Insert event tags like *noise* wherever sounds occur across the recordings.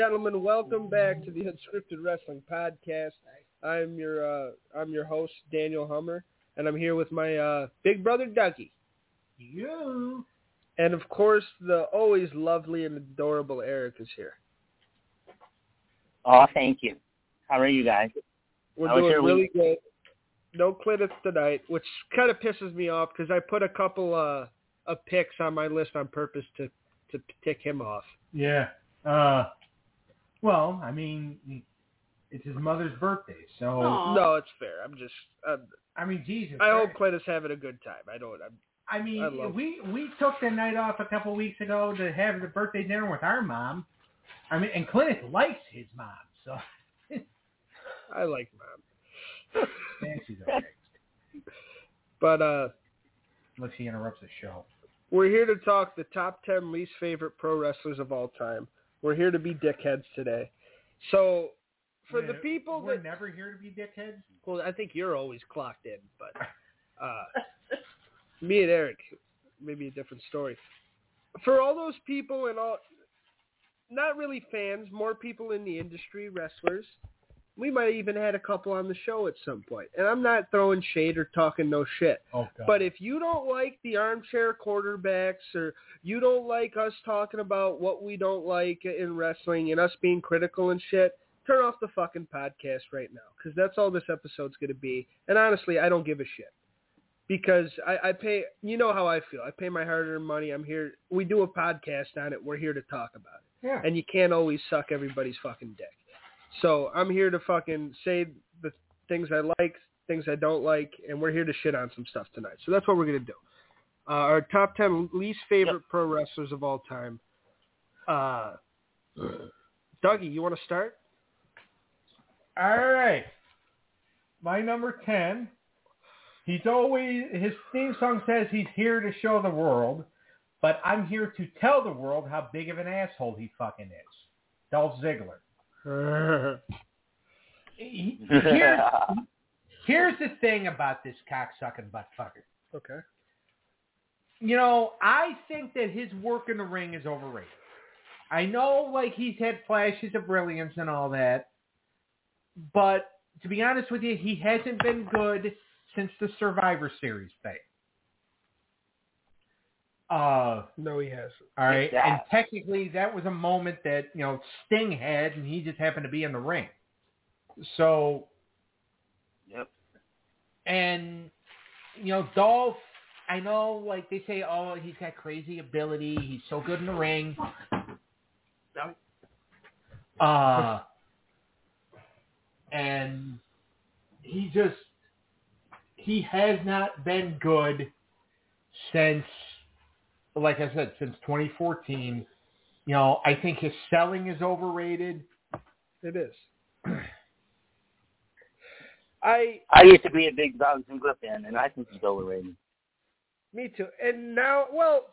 Ladies and gentlemen, welcome back to the Unscripted Wrestling Podcast. I'm your uh, I'm your host Daniel Hummer, and I'm here with my uh, big brother Dougie, You. and of course the always lovely and adorable Eric is here. Oh, thank you. How are you guys? We're How doing really week? good. No Clitus tonight, which kind of pisses me off because I put a couple uh, of picks on my list on purpose to to tick him off. Yeah. Uh, well, I mean, it's his mother's birthday, so Aw. No, it's fair. I'm just. I'm, I mean, Jesus. I hope Clint is having a good time. I don't. I'm, I mean, I we we took the night off a couple weeks ago to have the birthday dinner with our mom. I mean, and Clint likes his mom, so I like mom, and she's okay. *laughs* but uh. Unless he interrupts the show. We're here to talk the top 10 least favorite pro wrestlers of all time. We're here to be dickheads today. So, for the people we're that, never here to be dickheads. well, I think you're always clocked in, but *laughs* uh, me and Eric, maybe a different story. For all those people and all, not really fans, more people in the industry, wrestlers, we might even had a couple on the show at some point. And I'm not throwing shade or talking no shit. Oh God. But if you don't like the armchair quarterbacks or you don't like us talking about what we don't like in wrestling and us being critical and shit, turn off the fucking podcast right now because that's all this episode's going to be. And honestly, I don't give a shit because I, I pay, you know how I feel. I pay my hard-earned money. I'm here. We do a podcast on it. We're here to talk about it. yeah. And you can't always suck everybody's fucking dick. So I'm here to fucking say the things I like, things I don't like, and we're here to shit on some stuff tonight. So that's what we're gonna do. Uh, our top ten least favorite pro wrestlers of all time. Uh, Dougie, you want to start? All right. My number 10. He's always, his theme song says he's here to show the world, but I'm here to tell the world how big of an asshole he fucking is. Dolph Ziggler. He- Here's, *laughs* here's the thing about this cocksucking butt fucker. okay. You know, I think that his work in the ring is overrated. I know, like, he's had flashes of brilliance and all that, but to be honest with you, he hasn't been good since the Survivor Series thing. Uh, No, he hasn't. all right, Yeah. and technically that was a moment that you know Sting had, and he just happened to be in the ring. So, Yep. and you know Dolph, I know like they say, oh, he's got crazy ability, he's so good in the ring. Uh, and he just he has not been good since like I said, since 2014. You know, I think his selling is overrated. It is. *clears throat* I I used to be a big Dolph Ziggler fan, and I think he's overrated. Me too. And now, well,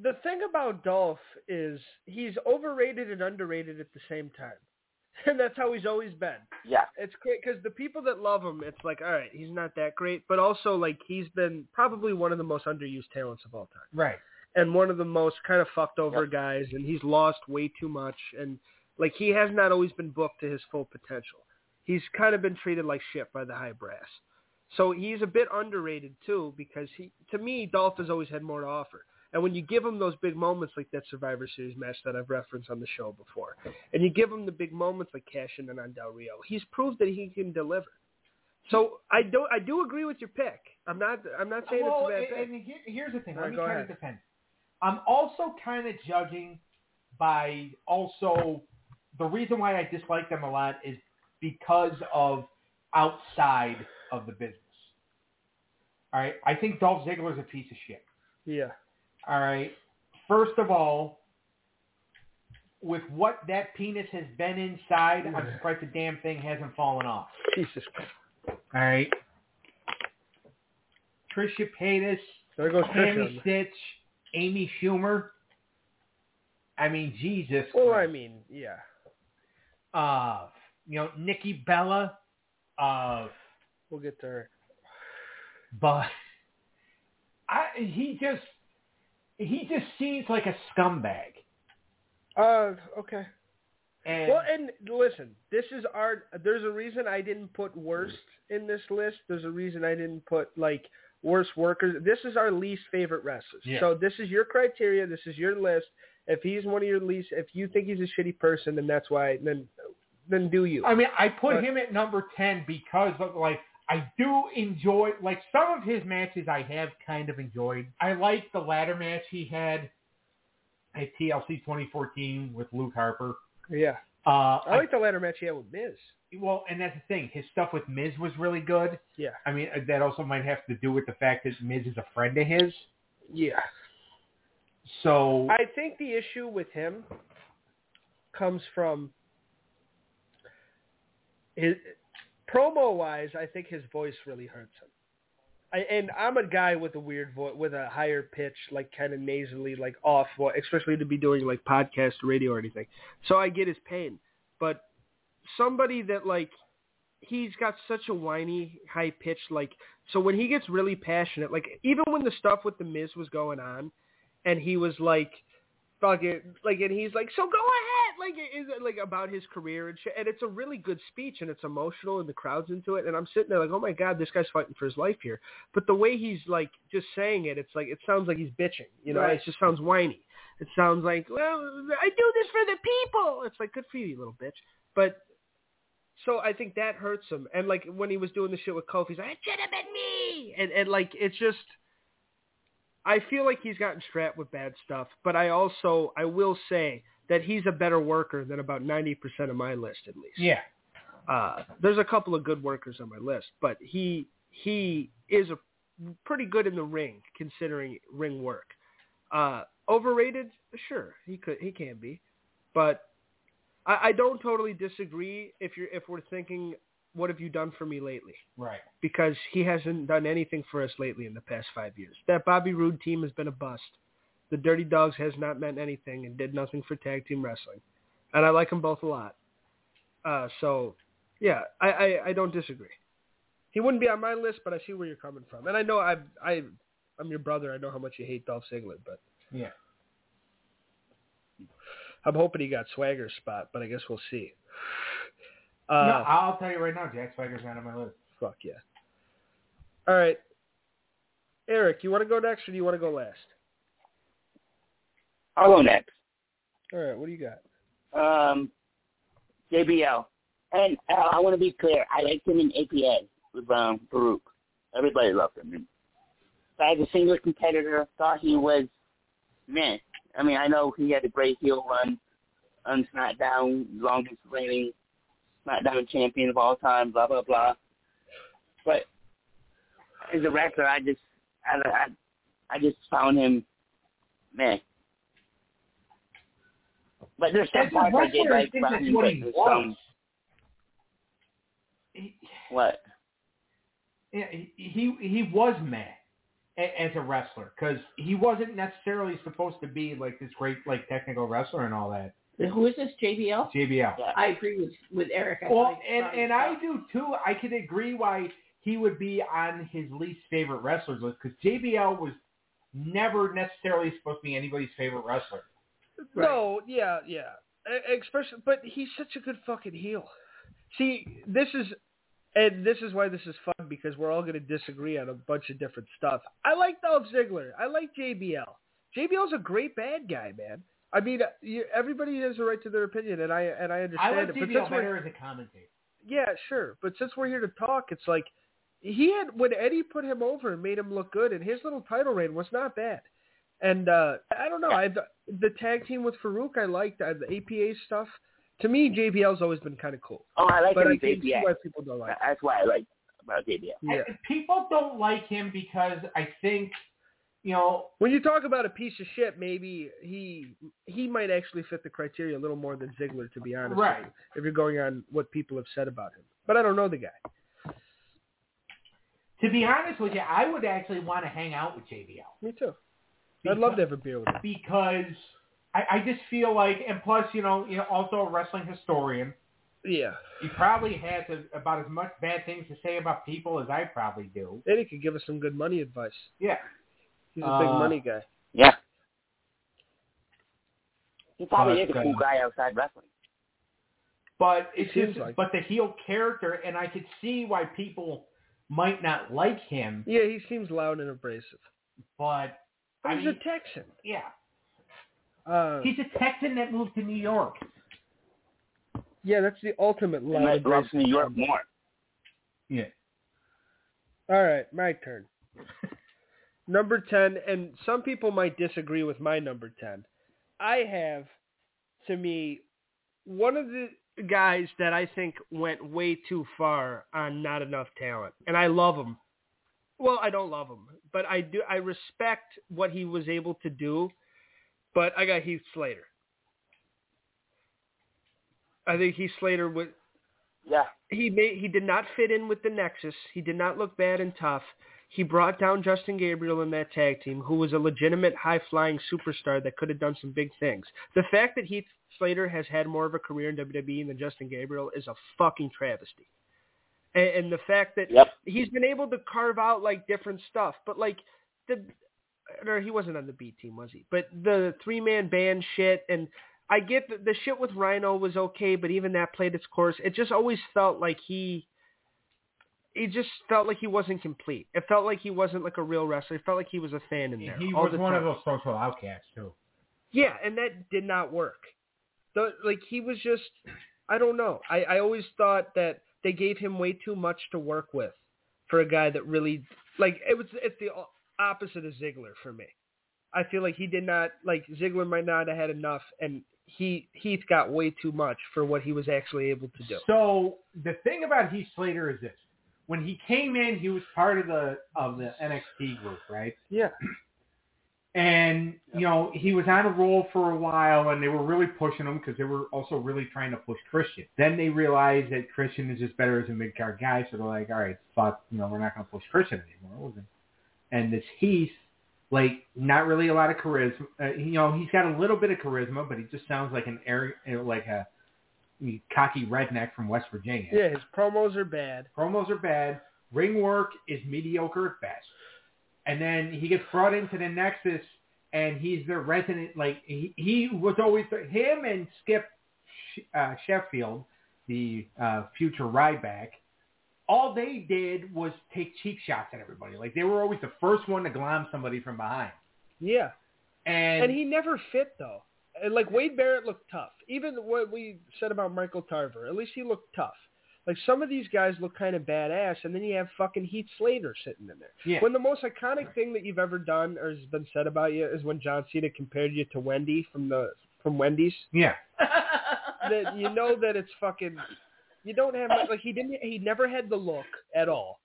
the thing about Dolph is he's overrated and underrated at the same time. *laughs* And that's how he's always been. Yeah. It's great because the people that love him, it's like, all right, he's not that great, but also like he's been probably one of the most underused talents of all time, Right. And one of the most kind of fucked over Yep. guys. And he's lost way too much, and like he has not always been booked to his full potential. He's kind of been treated like shit by the high brass. So he's a bit underrated too because he, to me, Dolph has always had more to offer. And when you give him those big moments like that Survivor Series match that I've referenced on the show before, and you give him the big moments like cashing in on Del Rio, he's proved that he can deliver. So I do I do agree with your pick. I'm not I'm not saying well, it's a bad and, pick. and here- here's the thing. All Let me go kind ahead. of defend. I'm also kind of judging by also the reason why I dislike them a lot is because of outside of the business. All right, I think Dolph Ziggler's a piece of shit. Yeah. All right. First of all, with what that penis has been inside, I'm surprised the damn thing hasn't fallen off. Jesus Christ. All right. Trisha Paytas, There goes Tammy Sytch, Amy Schumer. I mean, Jesus. Well, I mean, yeah. uh, you know, Nikki Bella, uh, We'll get to her. but I, he just, he just seems like a scumbag. Uh, okay. And Well, and listen, this is our. There's a reason I didn't put worst in this list. There's a reason I didn't put like worst workers. This is our least favorite wrestlers. Yeah. So this is your criteria. This is your list. If he's one of your least, if you think he's a shitty person, then that's why. Then, then do you? I mean, I put But- him at number ten because of like I do enjoy like some of his matches. I have kind of enjoyed. I like the ladder match he had at TLC 2014 with Luke Harper. yeah. Uh, I like the ladder match he had with Miz. well, and that's the thing. His stuff with Miz was really good. Yeah. I mean, uh, that also might have to do with the fact that Miz is a friend of his. Yeah. So I think the issue with him comes from his promo wise. I think his voice really hurts him. I, and I'm a guy with a weird voice, with a higher pitch, like kind of nasally, like off, voice, especially to be doing like podcast, radio, or anything. So I get his pain. But somebody that like he's got such a whiny, high pitch, like so when he gets really passionate, like even when the stuff with the Miz was going on, and he was like fucking like and he's like so go ahead like is it like about his career and shit and it's a really good speech and it's emotional and the crowd's into it and I'm sitting there like oh my god this guy's fighting for his life here. But the way he's like just saying it it's like it sounds like he's bitching you know Right. it just sounds whiny. It sounds like well I do this for the people. It's like good for you you little bitch. But so I think that hurts him and like when he was doing the shit with Kofi he's like it should have been me and and like it's just I feel like he's gotten strapped with bad stuff, but I also I will say that he's a better worker than about ninety percent of my list at least. yeah, Uh, there's a couple of good workers on my list, but he he is a pretty good in the ring considering ring work. Uh, overrated, sure he could he can be, but I, I don't totally disagree if you're if we're thinking what have you done for me lately right. because he hasn't done anything for us lately in the past five years. That Bobby Roode team has been a bust. The Dirty Dogs has not meant anything and did nothing for tag team wrestling, and I like them both a lot. Uh, so, yeah, I, I, I don't disagree. He wouldn't be on my list, but I see where you're coming from, and I know I I I'm your brother. I know how much you hate Dolph Ziggler, but Yeah. I'm hoping he got Swagger's spot, but I guess we'll see. Uh, no, I'll tell you right now, Jack Swagger's not on my list. Fuck yeah. All right. Eric, you want to go next or do you want to go last? I'll go next. All right, what do you got? Um, JBL. And uh, I want to be clear. I liked him in APA with um, Farouk. Everybody loved him. And as a single competitor, thought he was, man. I mean, I know he had a great heel run on SmackDown, longest reigning SmackDown champion of all time, blah, blah, blah. But as a wrestler, I just, I, I, I just found him, man. But there's some parts I did like about him, what but there's some, He, what? yeah, he he he was mad as a wrestler because he wasn't necessarily supposed to be like this great like technical wrestler and all that. Who is this, JBL? JBL. Yeah. I agree with with Eric. I Well, and and was I do too. I can agree why he would be on his least favorite wrestlers list because JBL was never necessarily supposed to be anybody's favorite wrestler. No, yeah, yeah. Especially, but he's such a good fucking heel. See, this is, and this is why this is fun because we're all going to disagree on a bunch of different stuff. I like Dolph Ziggler. I like JBL. JBL's a great bad guy, man. I mean, you, everybody has a right to their opinion, and I and I I understand like it. But JBL since we're better as a commentator. Yeah, sure. But since we're here to talk, it's like he had when Eddie put him over and made him look good, and his little title reign was not bad. And uh I don't know, I the tag team with Farouk I liked uh, the APA stuff. To me, JBL's always been kind of cool, Oh, I like but I him can in see why people don't like. It. That's why I like about JBL. Yeah. And People don't like him because I think, you know, When you talk about a piece of shit, maybe he he might actually fit the criteria a little more than Ziggler, to be honest. with Right. you, If you're going on what people have said about him, but I don't know the guy. to be honest with you, I would actually want to hang out with JBL. Me too. I'd love to have a beer with him. because I, I just feel like, and plus, you know, you know, also a wrestling historian. Yeah. He probably has a, about as much bad things to say about people as I probably do. And he could give us some good money advice. Yeah. He's a big Uh, money guy. Yeah. He probably But, is a cool guy outside wrestling. But it's Seems just, like but the heel character, and I could see why people might not like him. Yeah, he seems loud and abrasive. But But I he's mean, a Texan. yeah, Uh, he's a Texan that moved to New York. yeah, that's the ultimate loud And and loves abrasive. New York combo. more. Yeah. All right, my turn. *laughs* number 10, and some people might disagree with my number 10. I have, to me, one of the guys that I think went way too far on not enough talent, and I love him. Well, I don't love him, but I do. I respect what he was able to do. But I got Heath Slater. I think Heath Slater was Yeah. he made he did not fit in with the Nexus. He did not look bad and tough. He brought down Justin Gabriel in that tag team, who was a legitimate high flying superstar that could have done some big things. The fact that Heath Slater has had more of a career in WWE than Justin Gabriel is a fucking travesty. And, and the fact that Yep. he's been able to carve out like different stuff, but like the or he wasn't on the B team, was he? But the three man band shit and I get that the shit with Rhino was okay, but even that played its course. It just always felt like he it just felt like he wasn't complete. It felt like he wasn't like a real wrestler. It felt like he was a fan in there. He was the one of those social outcasts too. Yeah, and that did not work. The, like he was just I don't know. I, I always thought that they gave him way too much to work with for a guy that really like it was it's the opposite of Ziggler for me. I feel like he did not like Ziggler might not have had enough and he Heath got way too much for what he was actually able to do. So the thing about Heath Slater is this: when he came in, he was part of the of the NXT group, right? Yeah. And you know he was on a roll for a while, and they were really pushing him because they were also really trying to push Christian. Then they realized that Christian is just better as a mid card guy, so they're like, all right, fuck, you know, we're not going to push Christian anymore. And this Heath, like, not really a lot of charisma. Uh, you know, he's got a little bit of charisma, but he just sounds like an air, like a cocky redneck from West Virginia. Yeah, his promos are bad. Promos are bad. Ring work is mediocre at best. And then he gets brought into the Nexus, and he's the resident. Like he, he was always him and Skip uh, Sheffield, the uh, future Ryback. All they did was take cheap shots at everybody. Like they were always the first one to glom somebody from behind. Yeah. And, And he never fit though. And like Wade Barrett looked tough. Even what we said about Michael Tarver, at least he looked tough. Like some of these guys look kind of badass, and then you have fucking Heath Slater sitting in there. yeah, When the most iconic thing that you've ever done or has been said about you is when John Cena compared you to Wendy from the from Wendy's. yeah. *laughs* That you know that it's fucking. You don't have like he didn't. He never had the look at all.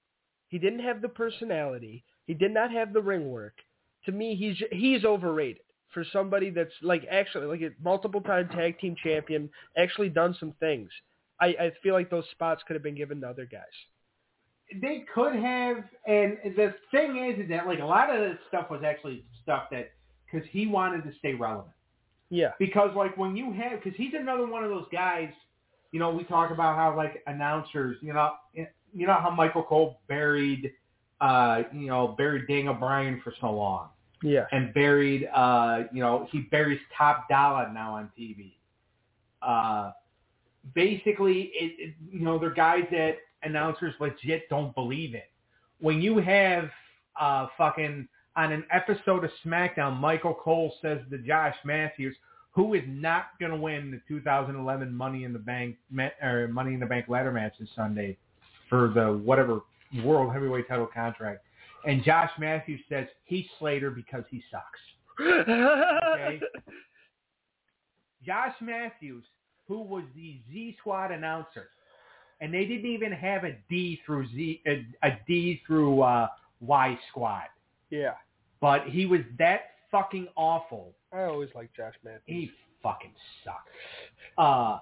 He didn't have the personality. He did not have the ring work. To me, he's he's overrated for somebody that's like actually like a multiple time tag team champion, actually done some things. I, I feel like those spots could have been given to other guys. they could have, and the thing is, is that like a lot of this stuff was actually stuff that because he wanted to stay relevant. Yeah. Because like when you have, because he's another one of those guys. You know, we talk about how like announcers. You know, you know how Michael Cole buried, uh, you know, buried Daniel Bryan for so long, Yeah. and buried, uh, you know, he buries Top Dolla now on TV. Uh, basically, it, it you know they're guys that announcers legit don't believe in. When you have uh fucking on an episode of SmackDown, Michael Cole says to Josh Matthews, who is not going to win the 2011 Money in the Bank or Money in the Bank ladder match this Sunday for the whatever World Heavyweight Title contract, and Josh Matthews says he's Slater because he sucks. Okay. *laughs* Josh Matthews, who was the Z Squad announcer, and they didn't even have a D through Z a, a D through uh, Y Squad, yeah. but he was that fucking awful. I always like Josh Matthews. He fucking sucked. Uh,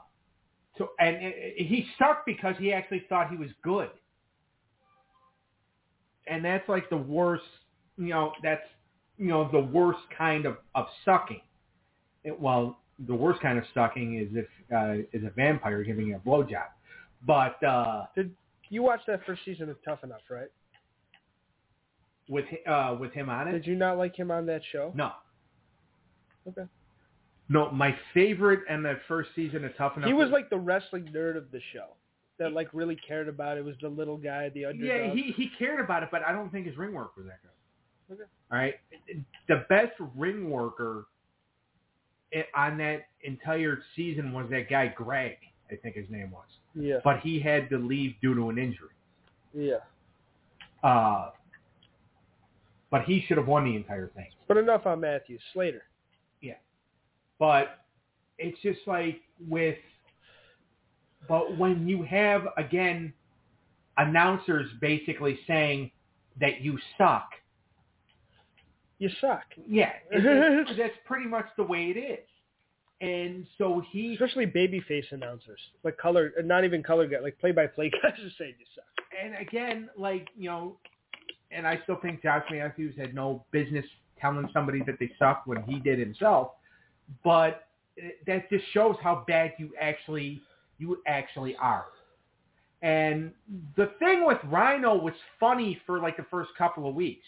so and, and he sucked because he actually thought he was good, and that's like the worst. You know, that's you know the worst kind of of sucking. It, well, the worst kind of sucking is if uh, is a vampire giving you a blowjob. But uh, did You watch that first season of Tough Enough, right? with uh, with him on it, Did you not like him on that show? no. Okay. No, my favorite and that first season of Tough Enough. He was like the wrestling nerd of the show that like really cared about it. Was the little guy, the underdog. Yeah, he he cared about it, but I don't think his ring work was that good. Okay. All right, the best ring worker on that entire season was that guy Greg, I think his name was, yeah, but he had to leave due to an injury. yeah. Uh, but he should have won the entire thing. But enough on Matthews. Slater. Yeah. But it's just like with, but when you have again announcers basically saying that you suck, You suck. yeah, *laughs* that's pretty much the way it is. And so he, Especially babyface announcers, like color, not even color guy, like play-by-play *laughs* guys are saying you suck. and again, like you know, and I still think Josh Matthews had no business telling somebody that they suck when he did himself. But that just shows how bad you actually you actually are. And the thing with Rhino was funny for like the first couple of weeks.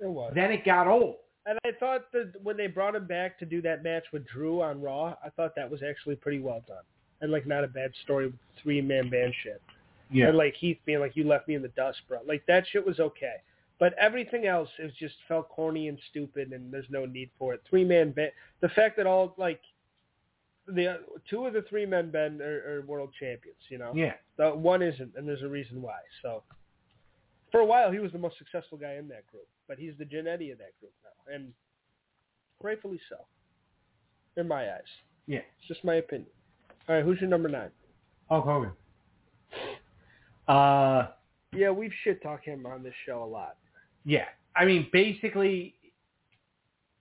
It was. Then it got old. And I thought that when they brought him back to do that match with Drew on Raw, I thought that was actually pretty well done. And like not a bad story with three man band shit. And like Heath being like, You left me in the dust, bro. Like that shit was okay. But everything else is just felt corny and stupid and there's no need for it. Three man band the fact that all like the two of the three men band are, are world champions, you know? Yeah. The one isn't, and there's a reason why. So, for a while, he was the most successful guy in that group, but he's the Jannetty of that group now, and rightfully so, in my eyes. Yeah. It's just my opinion. All right, who's your number nine? Hulk Hogan. Uh Yeah, we've shit talked him on this show a lot. Yeah. I mean, basically,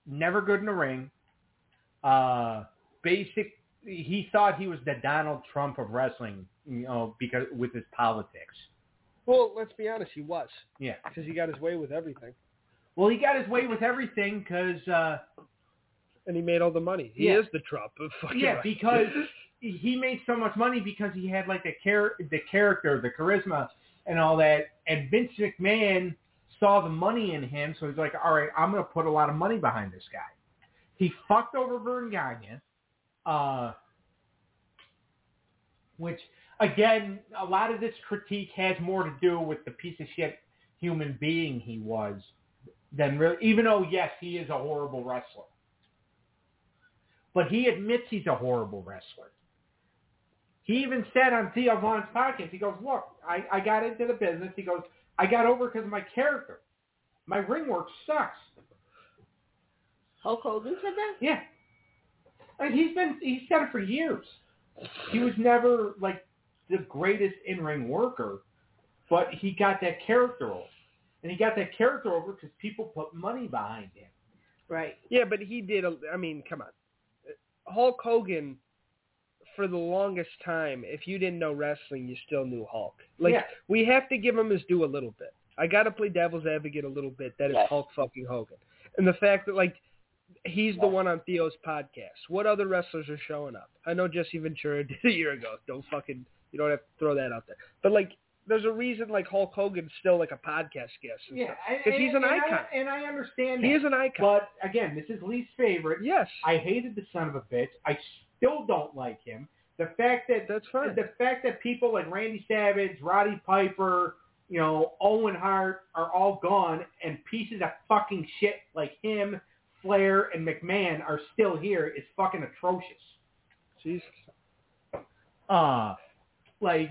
never good in the ring. Uh, basic. He thought he was the Donald Trump of wrestling, you know, because with his politics. Well, let's be honest, he was Yeah. because he got his way with everything, Well, he got his way with everything because, uh, and he made all the money. He Yeah. is the Trump of fucking. yeah, wrestling. because *laughs* he made so much money because he had like the char- the character, the charisma, and all that. And Vince McMahon saw the money in him, so he's like, "All right, I'm going to put a lot of money behind this guy." He fucked over Vern Gagne, uh, which again, a lot of this critique has more to do with the piece of shit human being he was than really. Even though yes, he is a horrible wrestler, but he admits he's a horrible wrestler. He even said on Theo Von's podcast, he goes, look, I, I got into the business. He goes, I got over because of my character. My ring work sucks. Hulk Hogan said that? Yeah. And he's been, he said it for years. He was never like the greatest in-ring worker, but he got that character over. And he got that character over because people put money behind him. Right. Yeah, but he did. A, I mean, come on. Hulk Hogan, for the longest time, if you didn't know wrestling, you still knew Hulk. Like Yeah. we have to give him his due a little bit. I got to play devil's advocate a little bit. That is Yes. Hulk fucking Hogan, and the fact that like he's the one on Theo's podcast. What other wrestlers are showing up? I know Jesse Ventura *laughs* did a year ago. Don't fucking you don't have to throw that out there. But like, there's a reason like Hulk Hogan's still like a podcast guest. and Yeah, stuff. 'Cause he's an and icon. I, and I understand he that. is an icon. But again, this is Lee's favorite. yes, I hated the son of a bitch. I still don't like him. The fact that that's fine. the fact that people like Randy Savage, Roddy Piper, you know, Owen Hart are all gone, and pieces of fucking shit like him, Flair, and McMahon are still here is fucking atrocious. Jesus. Uh like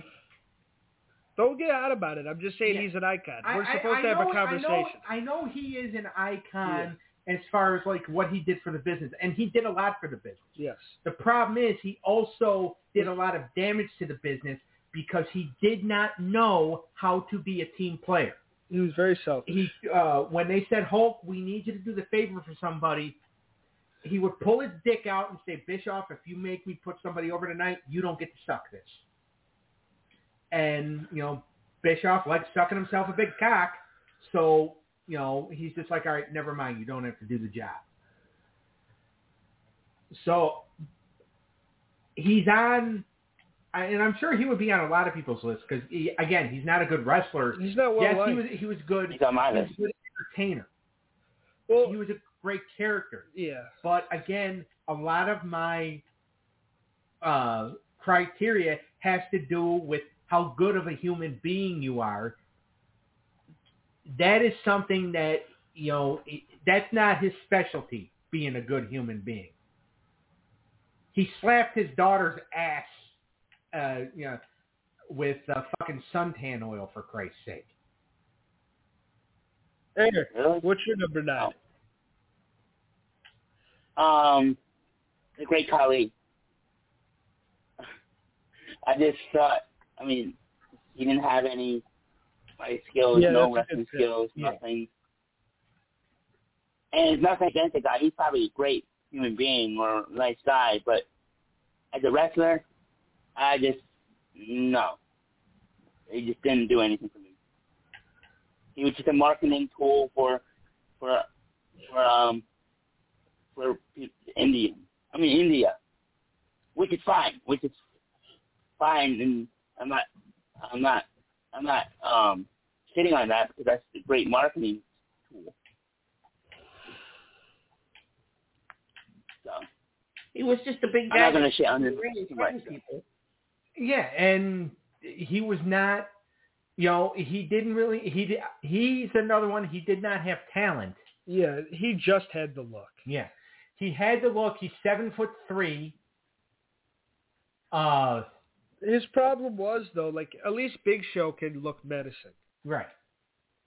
Don't get out about it. I'm just saying Yeah. he's an icon. We're I- supposed I to have know- a conversation. I know, I know he is an icon as far as like what he did for the business, and he did a lot for the business. Yes. The problem is he also did a lot of damage to the business because he did not know how to be a team player. He was very selfish. He uh, when they said Hulk, we need you to do the favor for somebody, he would pull his dick out and say, Bischoff, if you make me put somebody over tonight, you don't get to suck this. And you know, Bischoff likes sucking himself a big cock, so you know he's just like, all right, never mind, you don't have to do the job. So he's on, I- and I'm sure he would be on a lot of people's lists because he, again, he's not a good wrestler. He's not well yes, liked. he was he was good. He's on my He was list. a good entertainer. well, He was a great character. yeah. But again, a lot of my uh, criteria has to do with how good of a human being you are. That is something that you know. That's not his specialty. Being a good human being. He slapped his daughter's ass, uh, you know, with uh, fucking suntan oil for Christ's sake. Hey, what's your number nine? Um, the Great Khali. I just thought, I mean, he didn't have any fight skills, Yeah, no that's a good wrestling skills, Yeah. nothing. And it's nothing against the guy. He's probably a great human being or nice guy, but as a wrestler, I just no. He just didn't do anything for me. He was just a marketing tool for for for um for India. I mean India, which is fine, which is fine, and I'm not, I'm not, I'm not um sitting on that because that's a great marketing tool. So He was just a big I'm guy. not gonna shit on that him really too much. threatened people. Yeah, and he was not. You know, he didn't really. He he's another one. He did not have talent. Yeah, he just had the look. Yeah, he had the look. He's seven foot three. Uh, His problem was though, like at least Big Show can look menacing. right.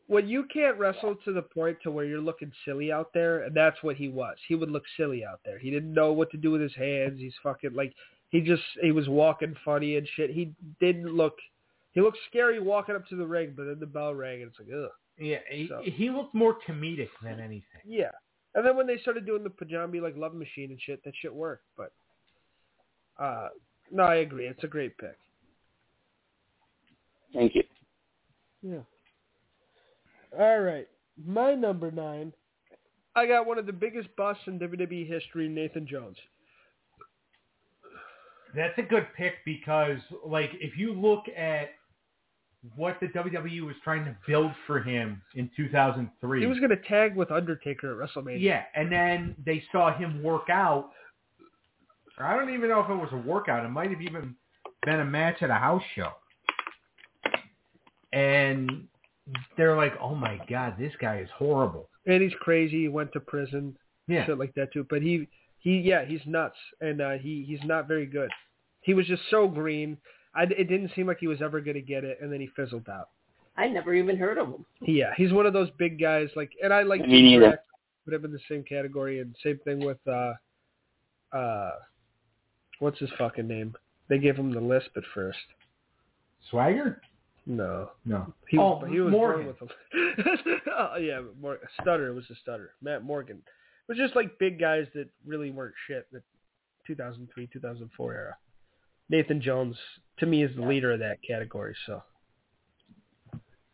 When you can't wrestle to the point to where you're looking silly out there, and that's what he was. He would look silly out there. He didn't know what to do with his hands. He's fucking like he just he was walking funny and shit. He didn't look. He looked scary walking up to the ring, but then the bell rang and it's like ugh. Yeah, he, So- he looked more comedic than anything. Yeah. And then when they started doing the Punjabi like Love Machine and shit, that shit worked. But uh no, I agree. It's a great pick. Thank you. Yeah. All right. My number nine. I got one of the biggest busts in WWE history, Nathan Jones. That's a good pick because, like, if you look at what the WWE was trying to build for him in 2003, He was going to tag with Undertaker at WrestleMania. yeah, and then they saw him work out. I don't even know if it was a workout. It might have even been a match at a house show. And they're like, "Oh my god, this guy is horrible." And he's crazy. He went to prison. Yeah, Shit like that too. But he he yeah, he's nuts and uh he he's not very good. He was just so green. I, it didn't seem like he was ever going to get it and then he fizzled out. I never even heard of him. Yeah, he's one of those big guys. Like, and I like Me Jim neither. Drax, Put him in the same category, and same thing with uh, uh, what's his fucking name? They gave him the lisp at first. Swagger? No, No. he Oh, was he was Morgan. born with him. *laughs* oh yeah, Mor- Stutter it was a stutter. Matt Morgan. It was just like big guys that really weren't shit. The 2003, 2004 era. Nathan Jones to me is the leader of that category. So,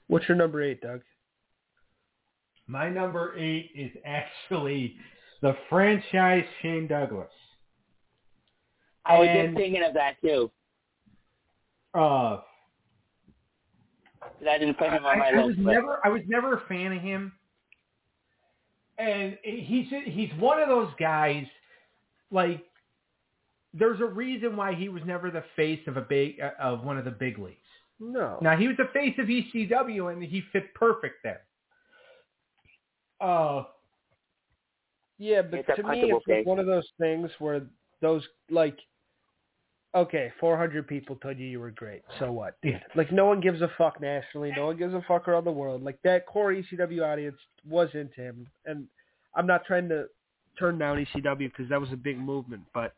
what's your number eight, Doug? My number eight is actually the franchise Shane Douglas. I was And- just thinking of that too. Uh, But I didn't put him on I, my I was list. but- never I was never a fan of him, and he's he's one of those guys like there's a reason why he was never the face of a big of one of the big leagues. No. Now he was the face of ECW and he fit perfect there. Uh, Yeah, but to me, punchable it's like case. one of those things where those like, okay, 400 people told you you were great. So what? Yeah. Like no one gives a fuck nationally. No one gives a fuck around the world. Like that core ECW audience was into him, and I'm not trying to turn down ECW because that was a big movement, but.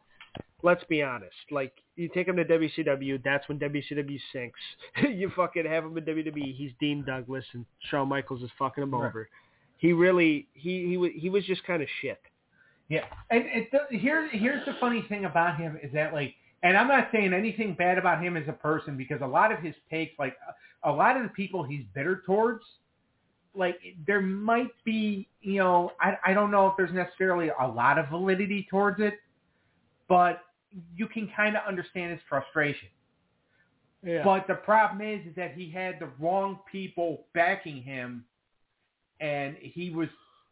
Let's be honest. Like you take him to WCW, that's when WCW sinks. *laughs* you fucking have him in WWE. He's Dean Douglas, and Shawn Michaels is fucking him Right. over. He really he he he was just kind of shit. Yeah, and it, the, here's here's the funny thing about him is that like, and I'm not saying anything bad about him as a person because a lot of his takes, like a lot of the people he's bitter towards, like there might be, you know, I I don't know if there's necessarily a lot of validity towards it, but you can kind of understand his frustration. Yeah. But the problem is, is that he had the wrong people backing him, and he was,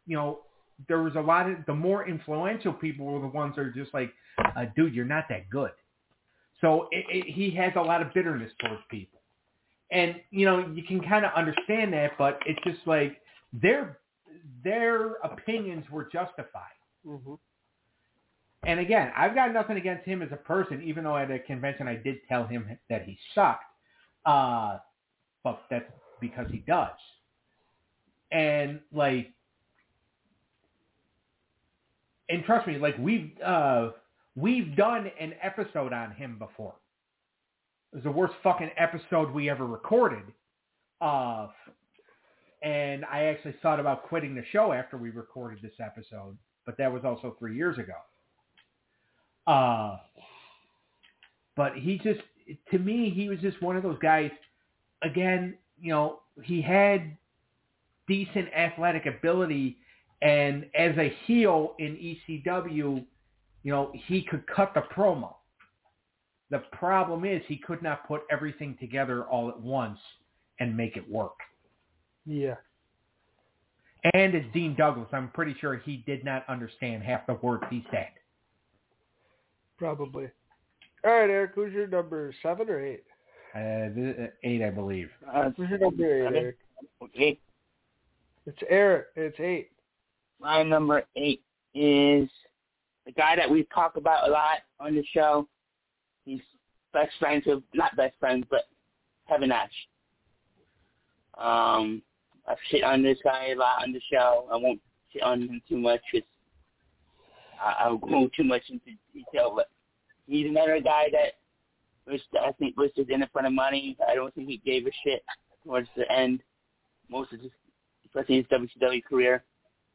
you know, there was a lot of the more influential people were the ones that are just like, uh, dude, you're not that good. So it, it, he has a lot of bitterness towards people, and you know you can kind of understand that, but it's just like their their opinions were justified. hmm And again, I've got nothing against him as a person, even though at a convention I did tell him that he sucked. Uh, but that's because he does. And like, and trust me, like we've uh, we've done an episode on him before. It was the worst fucking episode we ever recorded. Uh, and I actually thought about quitting the show after we recorded this episode, but that was also three years ago. Uh, but he just, to me, he was just one of those guys. Again, you know, he had decent athletic ability, and as a heel in ECW, you know, he could cut the promo. The problem is he could not put everything together all at once and make it work. Yeah. And as Dean Douglas, I'm pretty sure he did not understand half the words he said. Probably. All right, Eric. Who's your number seven or eight? Uh, eight, I believe. Uh, Who's your number eight, seven. Eric? okay. It's Eric. It's eight. My number eight is the guy that we talk about a lot on the show. He's best friends with, not best friends, but Kevin Nash. Um, I've shit on this guy a lot on the show. I won't shit on him too much because I'll go too much into detail. But he's another guy that was, I think, was just in it for the money. I don't think he gave a shit towards the end. Most of his, especially his WCW career.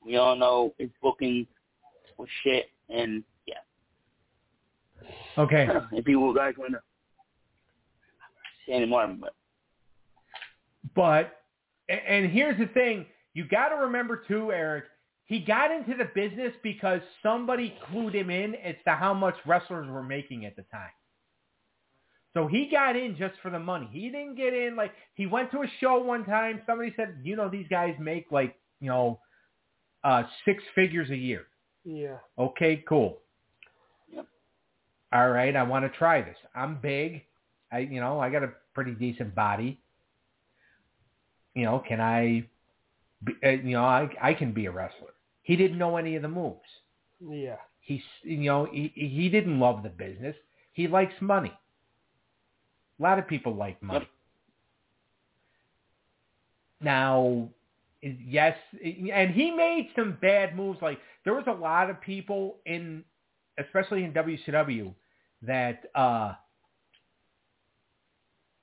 We all know his booking was shit, and yeah. Okay. *laughs* if you guys want to say any more, but But, and here's the thing. You got to remember too, Eric, he got into the business because somebody clued him in as to how much wrestlers were making at the time. So he got in just for the money. He didn't get in like he went to a show one time. Somebody said, you know, these guys make like you know, uh, six figures a year. Yeah. Okay, cool. Yep. All right, I want to try this. I'm big. I you know, I got a pretty decent body. You know, can I be, uh, you know, I I can be a wrestler. He didn't know any of the moves. Yeah. He's you know, he he didn't love the business. He likes money. A lot of people like money. Yep. Now, yes, and he made some bad moves. Like there was a lot of people in, especially in WCW, that uh,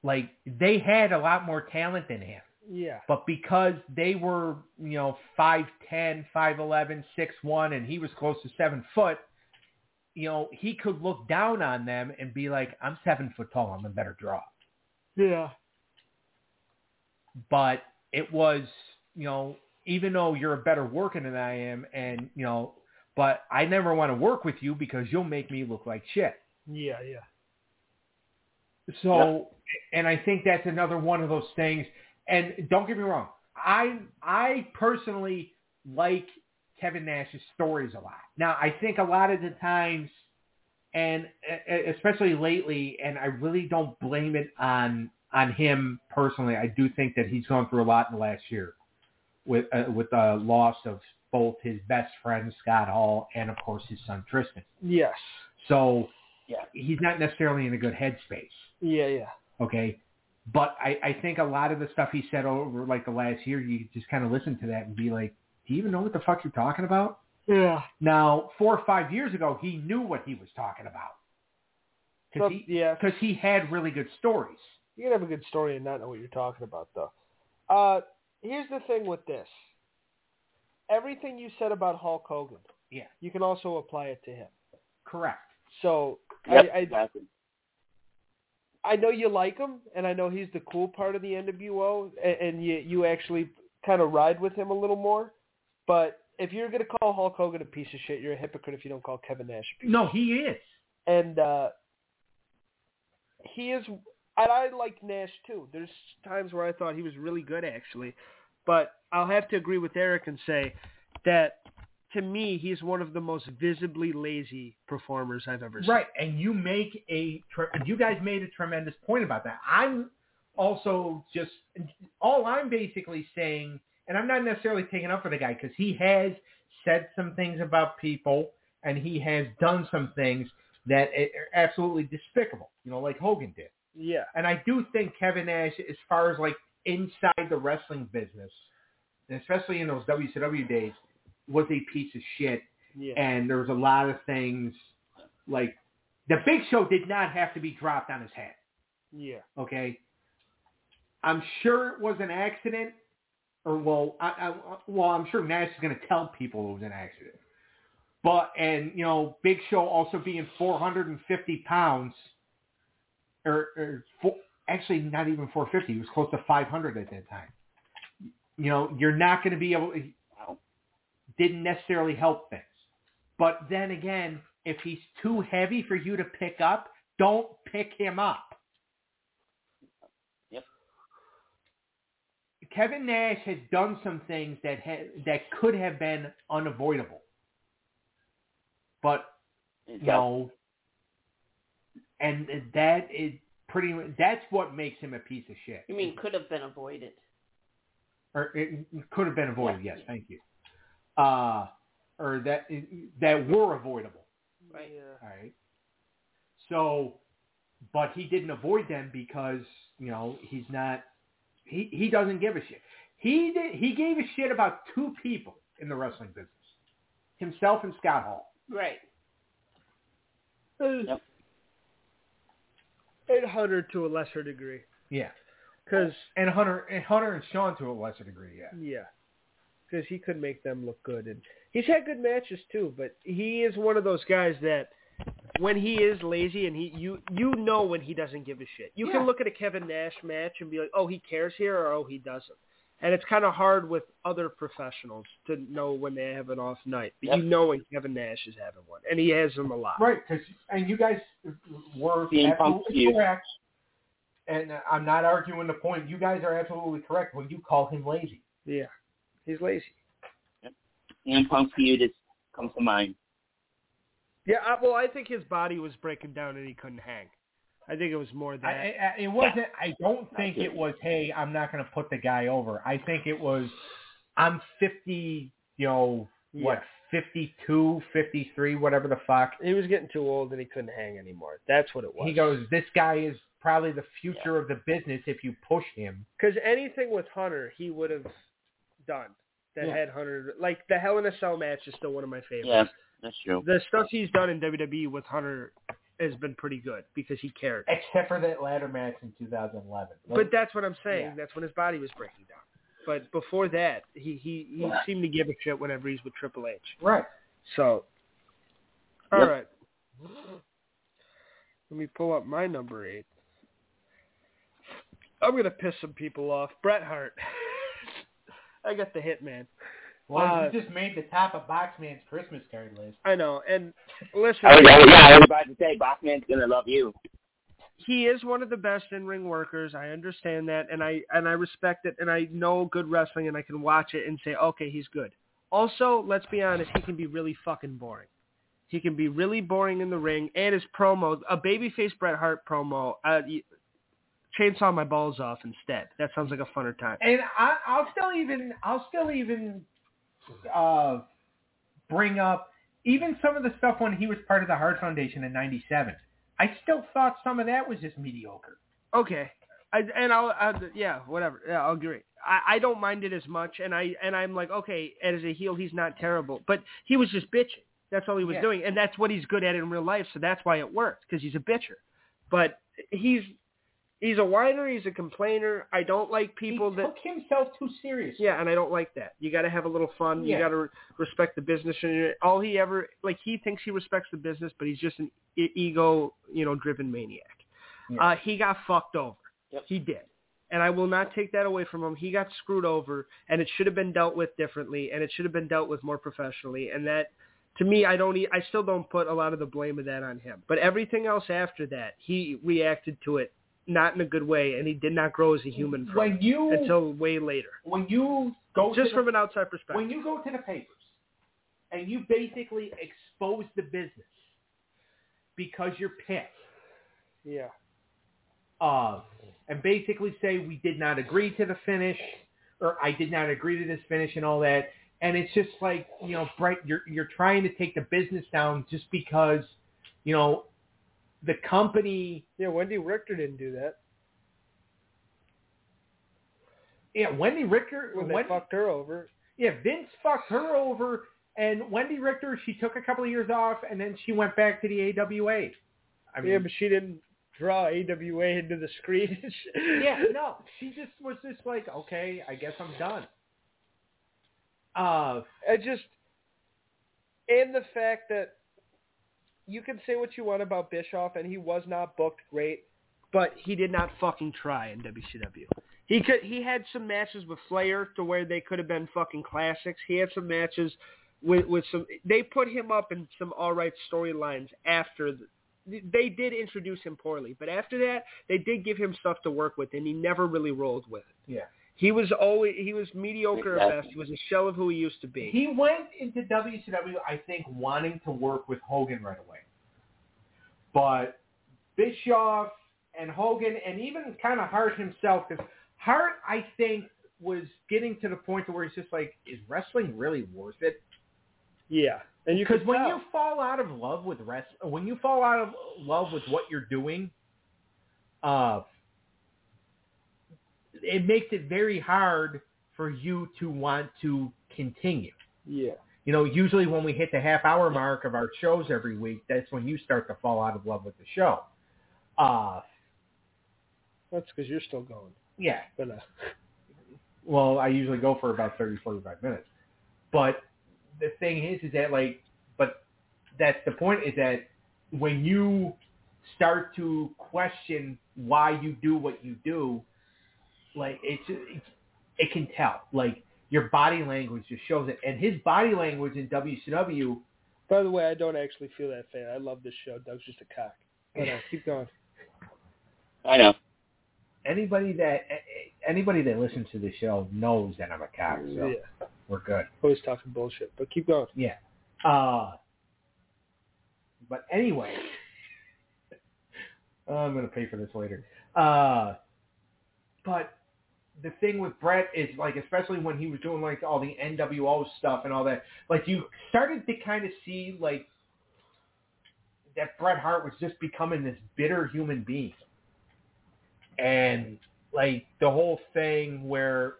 like they had a lot more talent than him. Yeah. But because they were, you know, 5'10", 5'11", 6'1", and he was close to 7 foot, you know, he could look down on them and be like, I'm 7 foot tall. I'm a better draw. Yeah. But it was, you know, even though you're a better worker than I am and, you know, but I never want to work with you because you'll make me look like shit. Yeah. Yeah. So, and I think that's another one of those things. And don't get me wrong, I I personally like Kevin Nash's stories a lot. Now, I think a lot of the times, and especially lately, and I really don't blame it on on him personally. I do think that he's gone through a lot in the last year with uh, with the loss of both his best friend Scott Hall and of course his son Tristan. Yes. So Yeah. he's not necessarily in a good headspace. Yeah. Yeah. Okay. But I, I think a lot of the stuff he said over like the last year, you just kind of listen to that and be like, do you even know what the fuck you're talking about? Yeah. Now, four or five years ago, he knew what he was talking about. Because he, yeah. 'cause he had really good stories. You can have a good story and not know what you're talking about, though. Uh, here's the thing with this. Everything you said about Hulk Hogan, Yeah. you can also apply it to him. Correct. So Yep, I, I exactly. I know you like him, and I know he's the cool part of the NWO, and, and you you actually kind of ride with him a little more. But if you're gonna call Hulk Hogan a piece of shit, you're a hypocrite if you don't call Kevin Nash a piece. No, of he is. And uh, he is, and I like Nash too. There's times where I thought he was really good actually, but I'll have to agree with Eric and say that to me, he's one of the most visibly lazy performers I've ever seen. Right, and you make a tre- you guys made a tremendous point about that. I'm also just all I'm basically saying, and I'm not necessarily taking up for the guy because he has said some things about people and he has done some things that are absolutely despicable. You know, like Hogan did. Yeah. And I do think Kevin Nash, as far as like inside the wrestling business, and especially in those WCW days, was a piece of shit Yeah. and there was a lot of things like the Big Show did not have to be dropped on his head. yeah. Okay, I'm sure it was an accident, or well, I, I, well, I'm sure Nash is going to tell people it was an accident. But and you know, Big Show also being 450 pounds, or, or four, actually not even 450, he was close to 500 at that time. You know, you're not going to be able. Didn't necessarily help things. But then again, if he's too heavy for you to pick up, don't pick him up. Yep. Kevin Nash has done some things that ha- that could have been unavoidable, but you know, and that is pretty. That's what makes him a piece of shit. You mean could have been avoided? or it could have been avoided. Yes, thank you. Uh, or that that were avoidable. Right. All right. So, but he didn't avoid them because you know he's not. He he doesn't give a shit. He did. He gave a shit about two people in the wrestling business, himself and Scott Hall. Right. Yep. And Hunter to a lesser degree. Yeah. Because, And Hunter and Hunter and Sean to a lesser degree. Yeah. yeah. Because he could make them look good. And he's had good matches too, but he is one of those guys that when he is lazy and he you you know when he doesn't give a shit. You Yeah. can look at a Kevin Nash match and be like, "Oh, he cares here," or "Oh, he doesn't." And it's kind of hard with other professionals to know when they have an off night. But Yep. you know when Kevin Nash is having one, and he has them a lot. Right, because and you guys were CM Punk absolutely correct. And I'm not arguing the point. You guys are absolutely correct when you call him lazy. Yeah, he's lazy. And Punk feud is comes to mind. Yeah, well, I think his body was breaking down and he couldn't hang. I think it was more that. I, I, it wasn't. I don't think it was. Hey, I'm not going to put the guy over. I think it was. I'm 50. You know what? 52, 53, whatever the fuck. he was getting too old and he couldn't hang anymore. That's what it was. He goes. This guy is probably the future of the business if you push him. because anything with Hunter, he would have done. That Yeah. had Hunter, like the Hell in a Cell match, is still one of my favorites. Yeah, that's true. The stuff he's done in WWE with Hunter has been pretty good because he cared. Except for that ladder match in 2011. But that's what I'm saying. Yeah. That's when his body was breaking down. But before that, he he, he seemed to give a shit whenever he's with Triple H. right. So, all Yep. right. Let me pull up my number eight. I'm gonna piss some people off. Bret Hart. *laughs* I got the Hitman. Well, Uh, you just made the top of Boxman's Christmas card list. I know, and listen, I was, I was- yeah, I was about to say, Boxman's gonna love you. he is one of the best in-ring workers. I understand that, and I and I respect it, and I know good wrestling, and I can watch it and say, okay, he's good. Also, let's be honest, he can be really fucking boring. He can be really boring in the ring, and his promo, a babyface Bret Hart promo, uh, y- chainsaw my balls off instead. That sounds like a funner time. And I, I'll still even I'll still even uh, bring up even some of the stuff when he was part of the Hart Foundation in '97. I still thought some of that was just mediocre. Okay. I, and I'll, I'll yeah, whatever. Yeah, I'll agree. I, I don't mind it as much, and I and I'm like, okay, as a heel, he's not terrible, but he was just bitching. That's all he was Yeah. doing, and that's what he's good at in real life. So that's why it worked because he's a bitcher. But he's he's a whiner. He's a complainer. I don't like people he that. took himself too seriously. Yeah, and I don't like that. You got to have a little fun. You got to re- respect the business. And all he ever like, he thinks he respects the business, but he's just an e- ego, you know, driven maniac. Yeah. Uh, he got fucked over. Yep. He did. And I will not take that away from him. He got screwed over, and it should have been dealt with differently, and it should have been dealt with more professionally. And that, to me, I don't. e- I still don't put a lot of the blame of that on him. But everything else after that, he reacted to it not in a good way, and he did not grow as a human from When you until way later. when you go Just to from the, an outside perspective. when you go to the papers and you basically expose the business because you're pissed. Yeah. uh, and basically say we did not agree to the finish, or I did not agree to this finish and all that. And it's just like you know, Bret, you're you're trying to take the business down just because you know the company. Yeah, Wendi Richter didn't do that. Yeah, Wendi Richter. When they fucked her over. yeah, Vince fucked her over, and Wendi Richter. She took a couple of years off, and then she went back to the AWA. I mean, yeah, but she didn't draw AWA into the screen. *laughs* yeah, no, she just was just like, okay, I guess I'm done. Uh, I just and the fact that you can say what you want about Bischoff, and he was not booked great, but he did not fucking try in WCW. He could. He had some matches with Flair to where they could have been fucking classics. He had some matches with with some. They put him up in some all right storylines after. The, they did introduce him poorly, but after that, they did give him stuff to work with, and he never really rolled with it. yeah. He was always he was mediocre at best. He was a shell of who he used to be. He went into WCW, I think, wanting to work with Hogan right away. But Bischoff and Hogan, and even kind of Hart himself, because Hart, I think, was getting to the point to where he's just like, is wrestling really worth it? Yeah, and you Because when tell. you fall out of love with rest, when you fall out of love with what you're doing, uh, it makes it very hard for you to want to continue. yeah, You know, usually when we hit the half hour mark of our shows every week, that's when you start to fall out of love with the show. Uh, that's because you're still going. yeah. But uh, *laughs* Well, I usually go for about 30, 45 minutes. But the thing is, is that like, but that's the point is that when you start to question why you do what you do, like it's, it's it can tell. Like your body language just shows it. And his body language in WCW by the way, I don't actually feel that fan. I love this show. Doug's just a cock. But uh, keep going. I know. anybody that anybody that listens to the show knows that I'm a cock, so Yeah, we're good. always talking bullshit. But keep going. Yeah. Uh but anyway, *laughs* I'm gonna pay for this later. Uh but the thing with Bret is like, especially when he was doing like all the NWO stuff and all that, like you started to kind of see like that Bret Hart was just becoming this bitter human being. And like the whole thing where,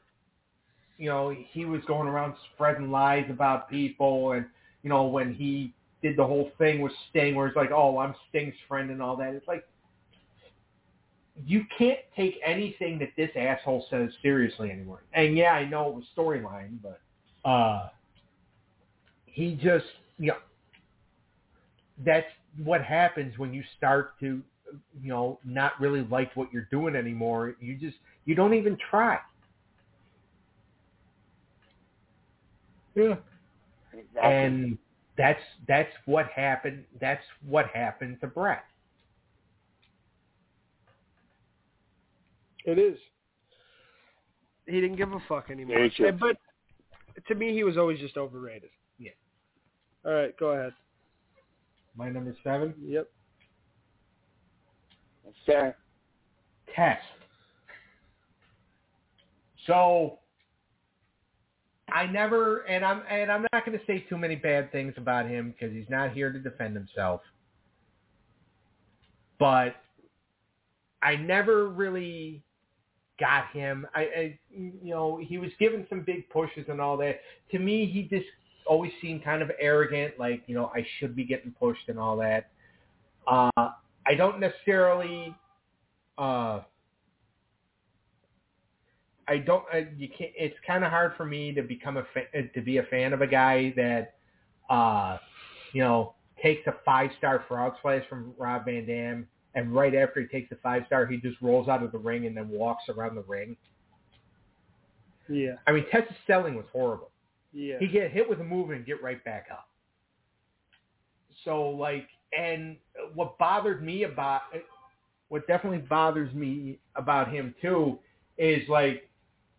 you know, he was going around spreading lies about people and, you know, when he did the whole thing with Sting where it's like, oh, I'm Sting's friend and all that. It's like, you can't take anything that this asshole says seriously anymore. And yeah, I know it was storyline, but uh he just you know that's what happens when you start to you know not really like what you're doing anymore. You just you don't even try. Yeah. Exactly. And that's that's what happened that's what happened to Bret. It is. He didn't give a fuck anymore. Very. And- But to me, he was always just overrated. Yeah. All right, go ahead. My number seven, Yep. Yes, sir. Test. So I never, and I'm and I'm not going to say too many bad things about him because he's not here to defend himself. But I never really got him. I, I, you know, he was given some big pushes and all that. To me, he just always seemed kind of arrogant, like you know, I should be getting pushed and all that. Uh, I don't necessarily. Uh, I don't. I, you can't. It's kind of hard for me to become a fa- to be a fan of a guy that, uh, you know, takes a five star frog splash from Rob Van Dam, and right after he takes the five star, he just rolls out of the ring and then walks around the ring. Yeah. I mean, Test's selling was horrible. Yeah. He get hit with a move and get right back up. So like, and what bothered me about, what definitely bothers me about him too, is like,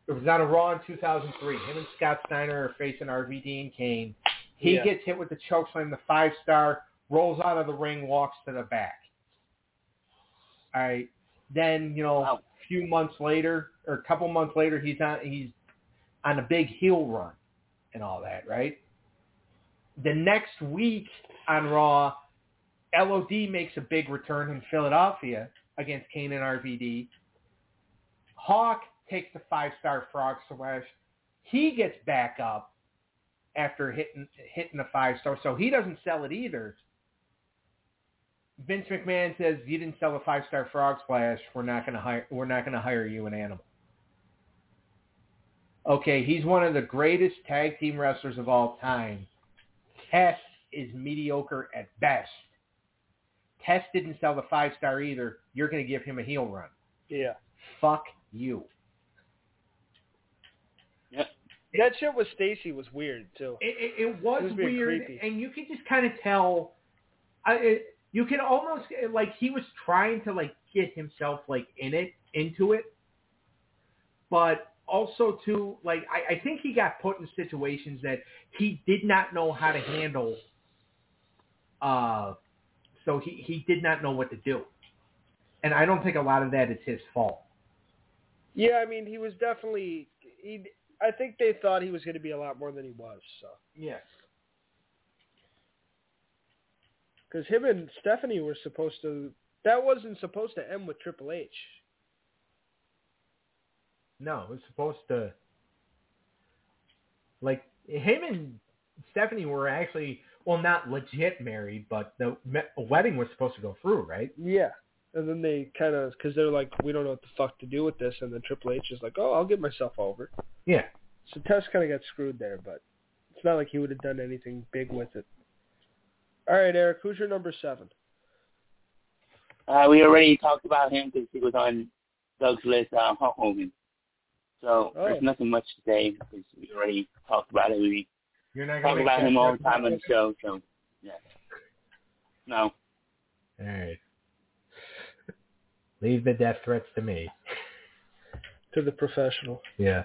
it was on a Raw in 2003. Him and Scott Steiner are facing RVD and Kane, He Yeah. gets hit with the chokeslam, the five star, rolls out of the ring, walks to the back. All right. Then you know, Wow. a few months later, or a couple months later, he's on he's on a big heel run and all that, right? The next week on Raw, LOD makes a big return in Philadelphia against Kane and RVD. Hawk takes the five star frog splash. He gets back up after hitting hitting the five star, so he doesn't sell it either. Vince McMahon says you didn't sell a five star frog splash. We're not gonna hire. We're not gonna hire you an animal. Okay, he's one of the greatest tag team wrestlers of all time. Test is mediocre at best. Test didn't sell the five star either. You're gonna give him a heel run. Yeah. Fuck you. That shit with Stacy was weird too. It, it, it was, It was weird, creepy. and you could just kind of tell. I, it, you can almost like he was trying to like get himself like in it, into it, but also too like I, I think he got put in situations that he did not know how to handle. Uh, so he he did not know what to do, and I don't think a lot of that is his fault. Yeah, I mean, he was definitely. He. I think they thought he was going to be a lot more than he was. So, Yes. Because him and Stephanie were supposed to. That wasn't supposed to end with Triple H. No, it was supposed to. Like him and Stephanie were actually well, not legit married, but the wedding was supposed to go through, right? Yeah. And then they kind of, because they're like, we don't know what the fuck to do with this. And then Triple H is like, oh, I'll get myself over. Yeah. So Test kind of got screwed there, but it's not like he would have done anything big with it. All right, Eric, who's your number seven? Uh, we already talked about him because he was on Doug's list, uh, Hulk Hogan. So Oh. there's nothing much to say because we already talked about it. We You're not talk about him all the time on the show. So yeah, no. All right. Leave the death threats to me. To the professional. Yeah.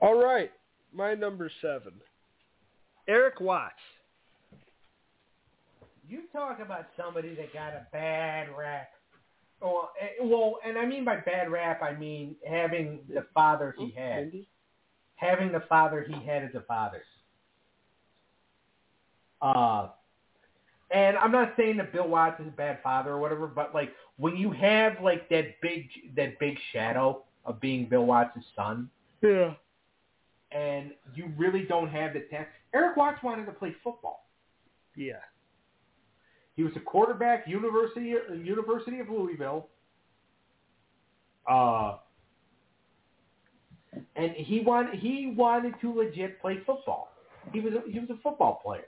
All right, my number seven. Erik Watts. You talk about somebody that got a bad rap. Oh, eh, well, and I mean by bad rap, I mean having the father he had. Having the father he had as a father. Uh, and I'm not saying that Bill Watts is a bad father or whatever, but like when you have like that big that big shadow of being Bill Watts' son, Yeah. and you really don't have the tech. Erik Watts wanted to play football. Yeah. He was a quarterback, University University of Louisville. Uh, and he wanted he wanted to legit play football. He was a, he was a football player.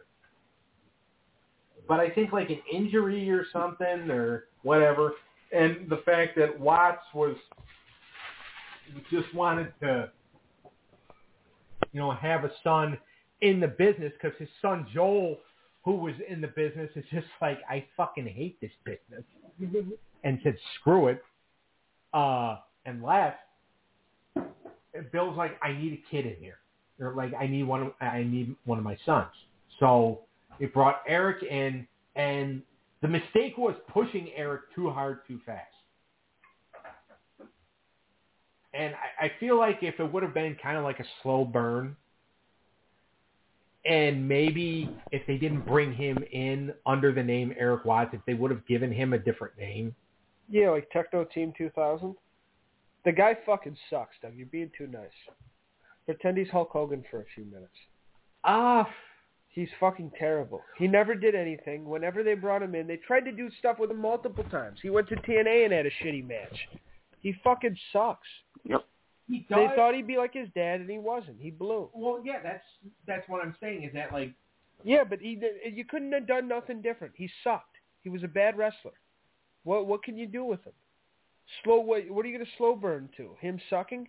But I think like an injury or something or whatever, and the fact that Watts was just wanted to, you know, have a son in the business because his son Joel, who was in the business, is just like I fucking hate this business, and said screw it, uh, and left. And Bill's like, I need a kid in here, or like I need one. Of, I need one of my sons. So it brought Eric in, and the mistake was pushing Eric too hard, too fast. And I, I feel like if it would have been kind of like a slow burn, and maybe if they didn't bring him in under the name Erik Watts, if they would have given him a different name, Yeah, like Techno Team 2000. The guy fucking sucks, Doug. You're being too nice. Pretend he's Hulk Hogan for a few minutes. ah, He's fucking terrible. He never did anything. Whenever they brought him in, they tried to do stuff with him multiple times. He went to TNA and had a shitty match. He fucking sucks. Yep. He They thought he'd be like his dad, and he wasn't. He blew. well, yeah, that's that's what I'm saying. Is that like Yeah, but he you couldn't have done nothing different. He sucked. He was a bad wrestler. What what can you do with him? Slow what what are you going to slow burn to? Him sucking?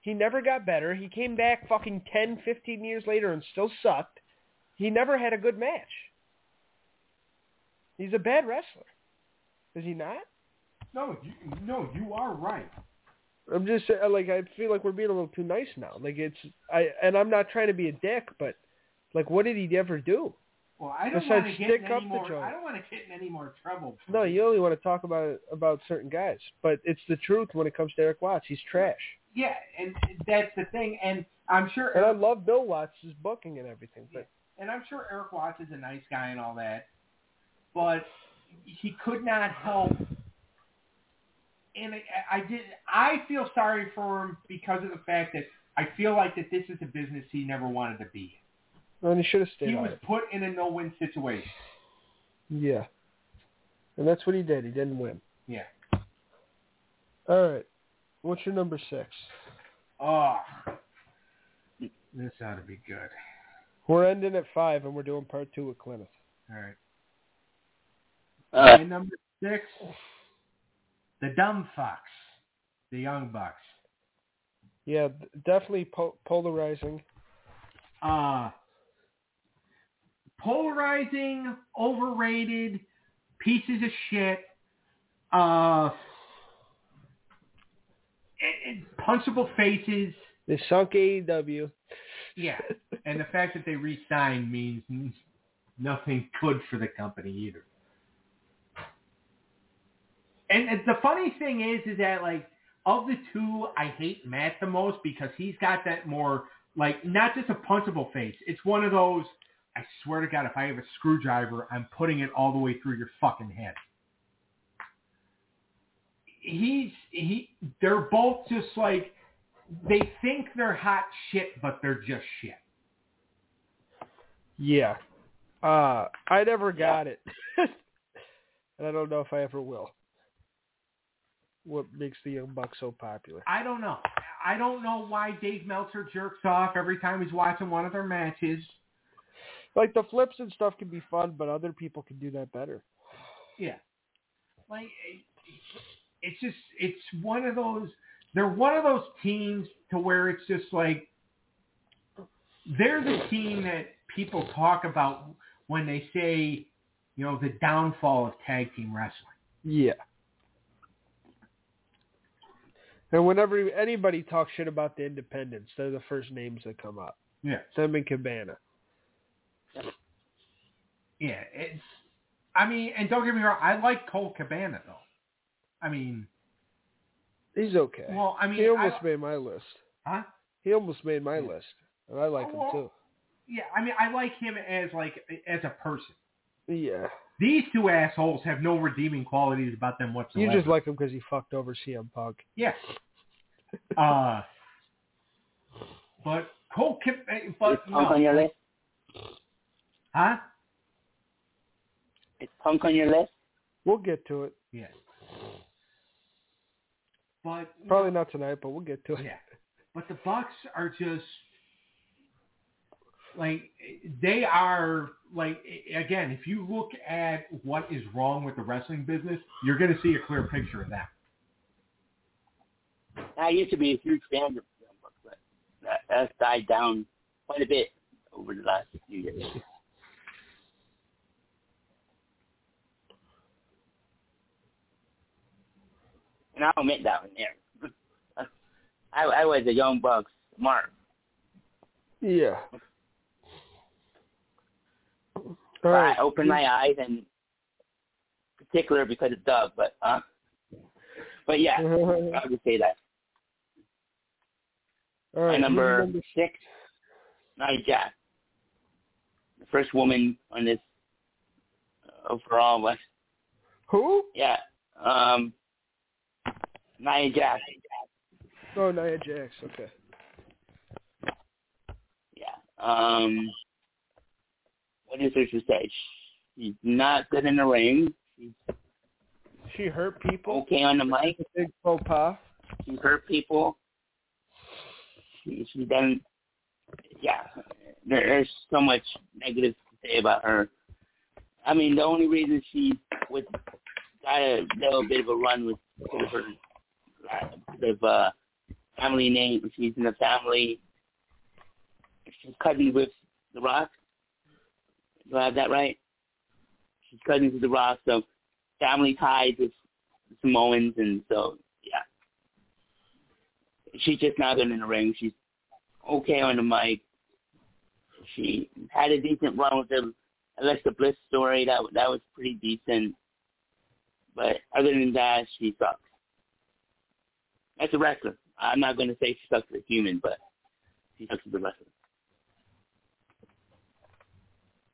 He never got better. He came back fucking 10, 15 years later and still sucked. He never had a good match. He's a bad wrestler. Is he not? no, you, no, you are right. I'm just saying, like I feel like we're being a little too nice now. Like it's I and I'm not trying to be a dick, but Like, what did he ever do? Well, I don't want to get in any more. I don't want to get in any more trouble. No, you only want to talk about about certain guys, but it's the truth when it comes to Erik Watts. He's trash, Yeah, and that's the thing. And I'm sure. and I love Bill Watts' booking and everything, but and I'm sure Erik Watts is a nice guy and all that, but he could not help. And I, I did. I feel sorry for him because of the fact that I feel like that this is a business he never wanted to be. and he should have stayed He was it. put in a no-win situation. Yeah, and that's what he did. He didn't win. Yeah. All right, what's your number six? Oh, this ought to be good. We're ending at five, and we're doing part two with Clemens. All right. Uh, My number six, the dumb fox, the young bucks. Yeah, definitely po- polarizing. Uh, polarizing, overrated, pieces of shit. Uh, and, and punchable faces. They sunk AEW. Yeah, *laughs* and the fact that they re-signed means nothing good for the company either. And the funny thing is, is that like of the two, I hate Matt the most because he's got that more like not just a punchable face. It's one of those. I swear to God, if I have a screwdriver, I'm putting it all the way through your fucking head. He's he. They're both just like they think they're hot shit, but they're just shit. Yeah. Uh, I never got it. *laughs* and I don't know if I ever will. What makes the Young Bucks so popular? I don't know. I don't know why Dave Meltzer jerks off every time he's watching one of their matches. Like the flips and stuff can be fun, but other people can do that better. Yeah. Like it- it's just it's one of those they're one of those teams to where it's just like they're the team that people talk about when they say, you know, the downfall of tag team wrestling. Yeah. And whenever anybody talks shit about the independents, they're the first names that come up. Yeah. Them and Cabana. Yeah, it's I mean, and don't get me wrong, I like Colt Cabana though. I mean, He's okay. well, I mean, he almost I, made my list. huh? He almost made my list. And I like Well, him too. Yeah, I mean, I like him as like as a person. Yeah. These two assholes have no redeeming qualities about them whatsoever. You just like him because he fucked over CM Punk. yeah. *laughs* Uh, but Cole, Kip, eh, but is Punk on your list? huh? Is Punk on your list? We'll get to it. Yeah. But Probably not tonight, but we'll get to it. Yeah. But the Bucks are just like they are like again, if you look at what is wrong with the wrestling business, you're going to see a clear picture of that. I used to be a huge fan of them, but that, that's died down quite a bit over the last few years. And I'll admit that one there. *laughs* I, I was a young Bucks mark. Yeah. Right. I opened my eyes and particular because of Doug, but uh but yeah, *laughs* I would say that. All My right. number six, Nia Jax. The first woman on this uh, overall was Who? yeah. Um Nia Jax. Oh, Nia Jax. Okay. Yeah. Um what is there to say? She's not good in the ring. She's She hurt people. okay on the mic. Big faux pas. She hurt people. She she done yeah. There, there's so much negative to say about her. I mean, the only reason she was got a little bit of a run was because of her uh, because of uh, family name. She's in the family. She's cousins with The Rock. Do I have that right? She's cousins with The Rock, so family ties with Samoans, and so yeah she's just not good in the ring. She's okay on the mic. she had a decent run with the Alexa Bliss story. That that was pretty decent. But other than that, she sucks. As a wrestler, I'm not going to say she sucks as a human, but she sucks as a wrestler.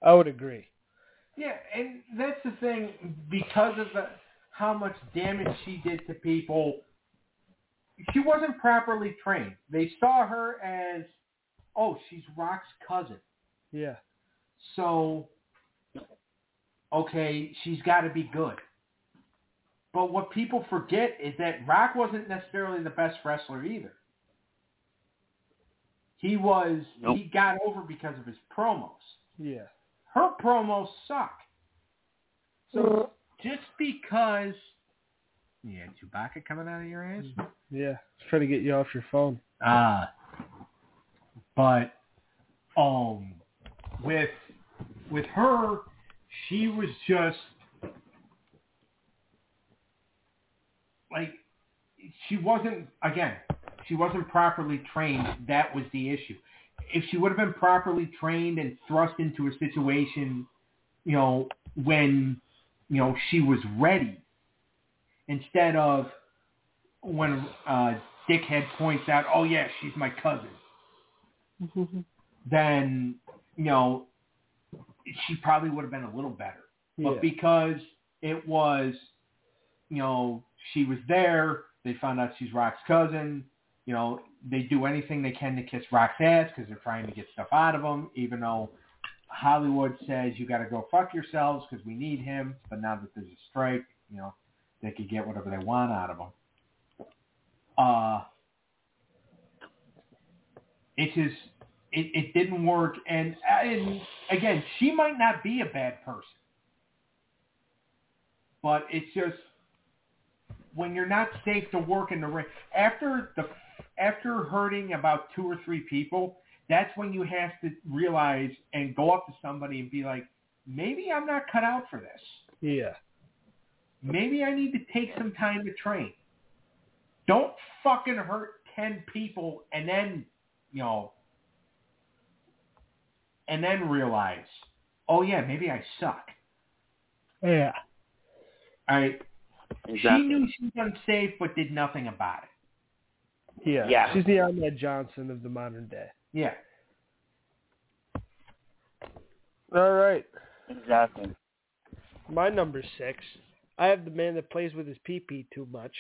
I would agree. Yeah, and that's the thing because of the, how much damage she did to people. She wasn't properly trained. They saw her as, oh, she's Rock's cousin. Yeah. So, okay, she's got to be good. But what people forget is that Rock wasn't necessarily the best wrestler either. He was, Nope. he got over because of his promos. Yeah. Her promos suck. So just because, yeah, Chewbacca coming out of your ass. Yeah. Just trying to get you off your phone. Ah, but um, with with her, she was just like she wasn't again. She wasn't properly trained. That was the issue. If she would have been properly trained and thrust into a situation, you know, when you know she was ready, instead of when uh, Dickhead points out, "Oh yeah, she's my cousin," then you know she probably would have been a little better. But because it was, you know, she was there, they found out she's Rock's cousin. You know, they do anything they can to kiss Rock's ass because they're trying to get stuff out of him, even though Hollywood says you got to go fuck yourselves because we need him. But now that there's a strike, you know, they could get whatever they want out of him. Uh, it just it, it didn't work, and and again, she might not be a bad person, but it's just when you're not safe to work in the ring after the after hurting about two or three people, that's when you have to realize and go up to somebody and be like, maybe I'm not cut out for this. Yeah. Maybe I need to take some time to train. Don't fucking hurt ten people and then, you know, and then realize, oh yeah, maybe I suck. Yeah. I she knew she was unsafe but did nothing about it. Yeah. Yeah. She's the Ahmed Johnson of the modern day. Yeah. All right. Exactly. My number six. I have the man that plays with his pee-pee too much.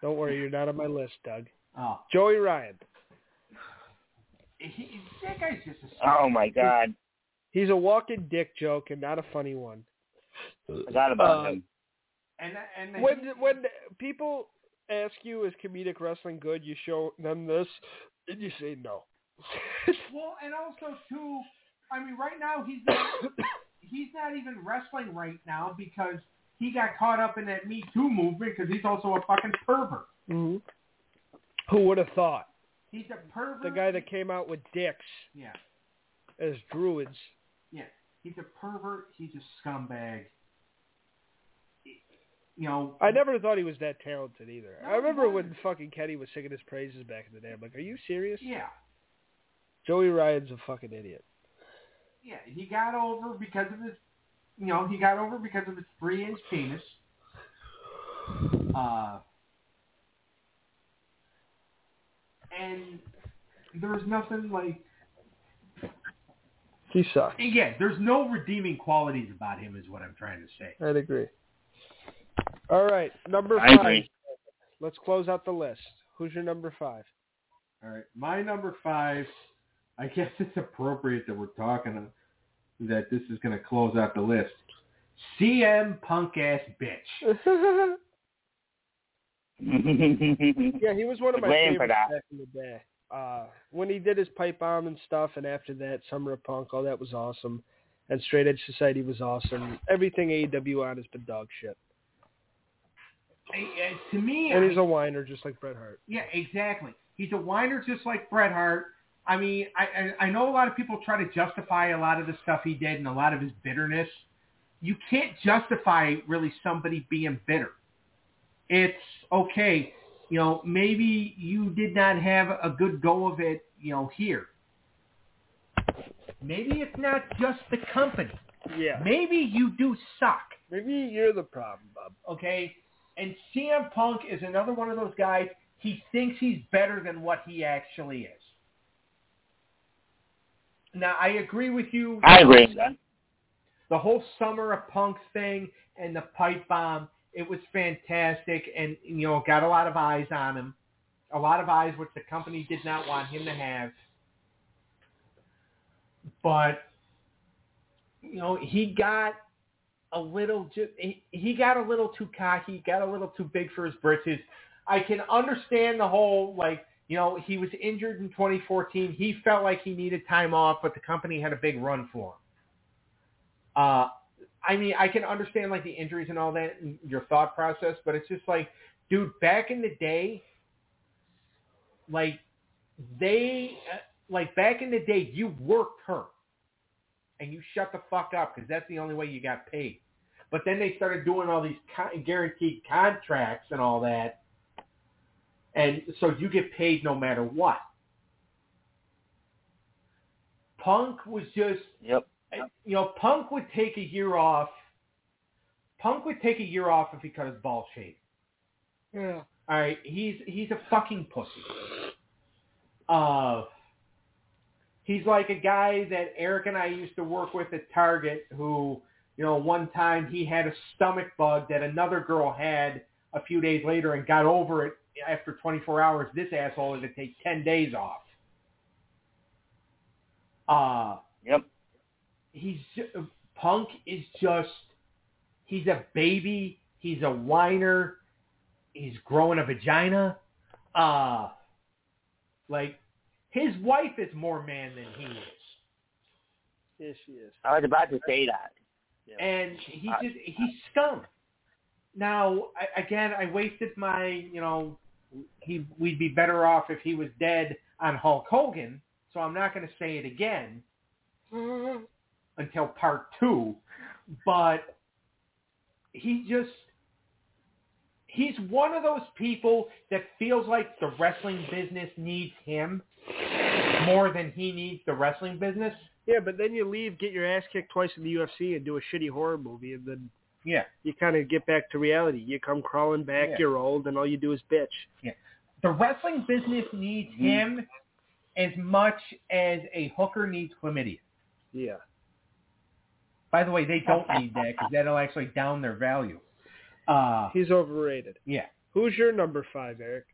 Don't worry, you're not on my list, Doug. Oh, Joey Ryan. he, that guy's just a Oh my God, He's a walking dick joke and not a funny one. forgot about Uh, him. and and When when people ask you is comedic wrestling good, you show them this, and you say no. *laughs* well, and also too, I mean, right now he's not *coughs* he's not even wrestling right now because he got caught up in that Me Too movement because he's also a fucking pervert. hmm Who would have thought? He's a pervert. The guy that came out with dicks yeah as druids. yeah he's a pervert. He's a scumbag. You know, I never thought he was that talented either. No, I remember when fucking Kenny was singing his praises back in the day. I'm like, are you serious? Yeah, Joey Ryan's a fucking idiot. yeah. He got over because of his, you know, he got over because of his three-inch penis. Uh, and there was nothing like He sucks. yeah. There's no redeeming qualities about him, is what I'm trying to say. I'd agree. All right, number I five. agree. Let's close out the list. Who's your number five? All right, my number five. I guess it's appropriate that we're talking that this is going to close out the list. CM punk ass bitch. *laughs* yeah, he was one of my Waiting favorites back in the day. Uh, when he did his pipe bomb and stuff, and after that, Summer of Punk, all that was awesome. And Straight Edge Society was awesome. Everything AEW on has been dog shit. Uh, to me, And he's a whiner, just like Bret Hart. Yeah, exactly. He's a whiner just like Bret Hart. I mean, I, I I know a lot of people try to justify a lot of the stuff he did and a lot of his bitterness. You can't justify really somebody being bitter. It's okay, you know, maybe you did not have a good go of it, you know, here. maybe it's not just the company. Yeah. Maybe you do suck. Maybe you're the problem, Bob. okay? And CM Punk is another one of those guys. He thinks he's better than what he actually is. Now, I agree with you. I agree. with that. The whole summer of Punk's thing and the pipe bomb, it was fantastic, and you know, got a lot of eyes on him. A lot of eyes, which the company did not want him to have. But you know, he got a little he, got a little too cocky, got a little too big for his britches. I can understand the whole like you know he was injured in 2014. He felt like he needed time off, but the company had a big run for him. Uh, I mean, I can understand like the injuries and all that, and your thought process, but it's just like, dude, back in the day, like they uh, like back in the day, you worked her and you shut the fuck up because that's the only way you got paid. But then they started doing all these co- guaranteed contracts and all that, and so you get paid no matter what. Punk was just, Yep. you know, Punk would take a year off. Punk would take a year off if he cut his ball shaved. Yeah. All right, he's he's a fucking pussy. Uh, he's like a guy that Eric and I used to work with at Target. Who, you know, one time he had a stomach bug that another girl had a few days later and got over it after 24 hours. This asshole had to take 10 days off. Uh, Yep. he's Punk is just he's a baby. He's a whiner. He's growing a vagina. Uh like his wife is more man than he is. Yes, she is. I was about to say that. And he just he's scum. Now I, again, I wasted my you know he we'd be better off if he was dead on Hulk Hogan. So I'm not going to say it again mm-hmm. until part two. But he just he's one of those people that feels like the wrestling business needs him more than he needs the wrestling business. Yeah, but then you leave, get your ass kicked twice in the UFC, and do a shitty horror movie, and then Yeah. you kind of get back to reality. You come crawling back, Yeah. you're old, and all you do is bitch. Yeah, the wrestling business needs Mhm. him as much as a hooker needs chlamydia. Yeah. By the way, they don't need that because that'll actually down their value. Uh, He's overrated. yeah. Who's your number five, Eric?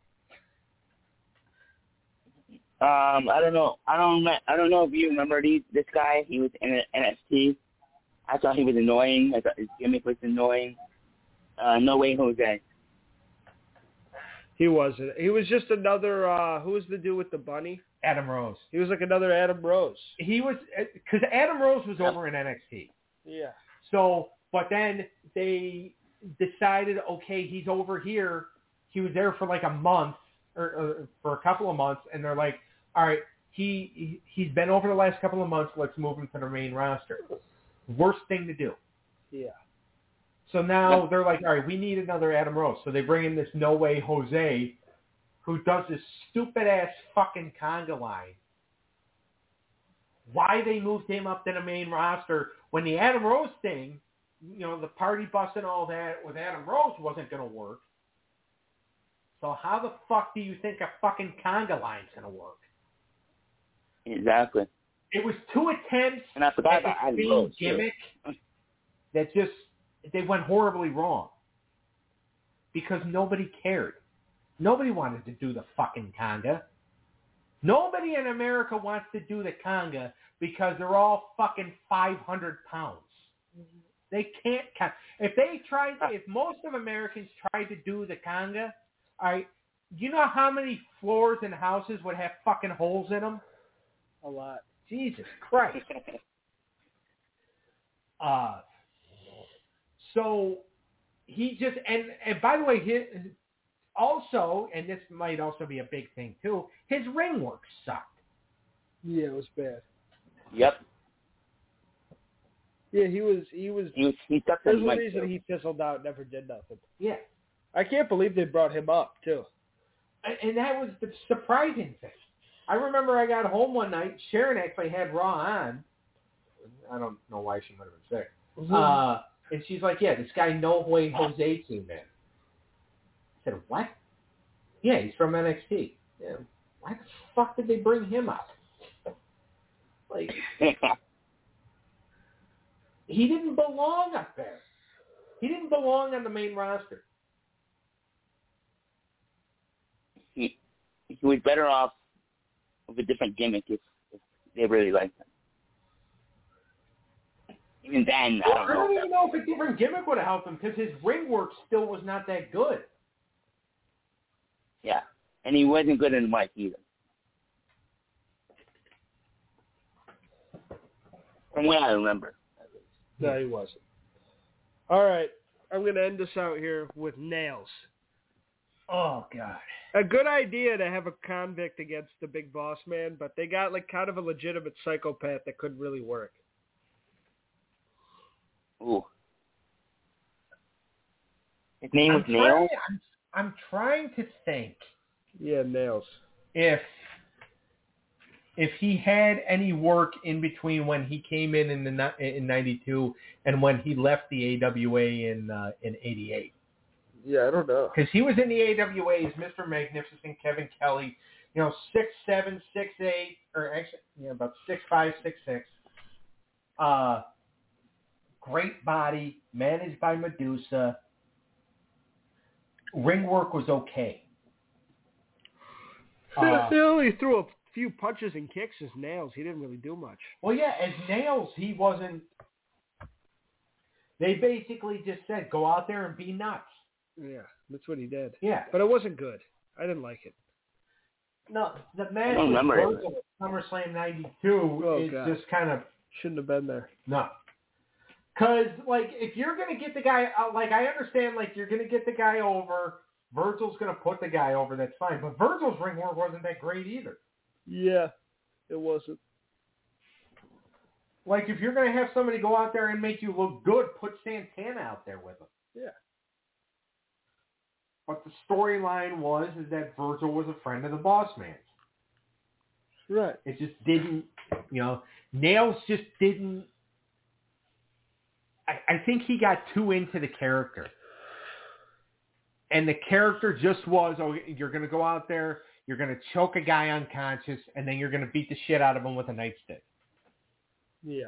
Um, I don't know. I don't. me- I don't know if you remember these, this guy. He was in NXT. I thought he was annoying. I thought his gimmick was annoying. Uh, no way, Jose. He wasn't. He was just another. uh Who was the dude with the bunny? Adam Rose. He was like another Adam Rose. He was because Adam Rose was over in NXT. Yeah. So, but then they decided, okay, he's over here. He was there for like a month or, or for a couple of months, and they're like, all right, he he- he's been over the last couple of months. Let's move him to the main roster. Worst thing to do. Yeah. So now they're like, all right, we need another Adam Rose. So they bring in this No Way Jose, who does this stupid ass fucking conga line. Why they moved him up to the main roster when the Adam Rose thing, you know, the party bus and all that with Adam Rose wasn't going to work. So how the fuck do you think a fucking conga line's going to work? Exactly. It was two attempts And I forgot at about the Adam same Rose. too. gimmick that just they went horribly wrong because nobody cared. Nobody wanted to do the fucking conga. Nobody in America wants to do the conga because they're all fucking 500 pounds. Mm-hmm. They can't con- if they tried if most of Americans tried to do the conga, all right, you know how many floors and houses would have fucking holes in them? A lot. Jesus Christ. *laughs* Uh, so he just and and by the way, his, also, and this might also be a big thing too. His ring work sucked. Yeah, it was bad. Yep. Yeah, he was. He was. He was. He stuck There's his a reason too. he fizzled out, never did nothing. Yeah, I can't believe they brought him up too. and, and that was the surprising thing. I remember I got home one night. Sharon actually had Raw on, I don't know why she might have been sick. Mm-hmm. Uh, and she's like, yeah, this guy No Way Jose came in. I said, what? Yeah, he's from NXT. Yeah, why the fuck did they bring him up? Like, *laughs* he didn't belong up there. He didn't belong on the main roster. he he was better off with a different gimmick if, if they really liked him. Even then, I I don't don't know. even know if a different gimmick would have helped him because his ring work still was not that good. Yeah, and he wasn't good in the mic either. From what I remember. No, he wasn't. All right, I'm going to end this out here with Nailz. Oh God. A good idea to have a convict against the big boss man, but they got like kind of a legitimate psychopath that couldn't really work. Ooh. His name was I'm Nail. trying, I'm, I'm trying to think Yeah, Nailz. if if he had any work in between when he came in in the in '92 and when he left the AWA in uh, in '88. Yeah, I don't know. because he was in the AWA as Mr. Magnificent Kevin Kelly, you know, six seven, six eight, or actually, you know, about six five, six six. Uh, great body, managed by Medusa. Ring work was okay. Uh, he only threw a few punches and kicks as Nailz. He didn't really do much. well, yeah, as Nailz, he wasn't. They basically just said, "Go out there and be nuts." Yeah, that's what he did. Yeah, But it wasn't good. I didn't like it. no, the match don't with remember it. SummerSlam '92 Oh, is God. just kind of Shouldn't have been there. No. Because, like, if you're going to get the guy, uh, like, I understand, like, you're going to get the guy over. Virgil's going to put the guy over. That's fine. But Virgil's ring work wasn't that great either. Yeah, it wasn't. Like, if you're going to have somebody go out there and make you look good, put Santana out there with him. Yeah. But the storyline was is that Virgil was a friend of the boss man's. Right. It just didn't, you know, Nailz just didn't. I, I think he got too into the character. And the character just was, oh, you're going to go out there, you're going to choke a guy unconscious, and then you're going to beat the shit out of him with a nightstick. Yeah.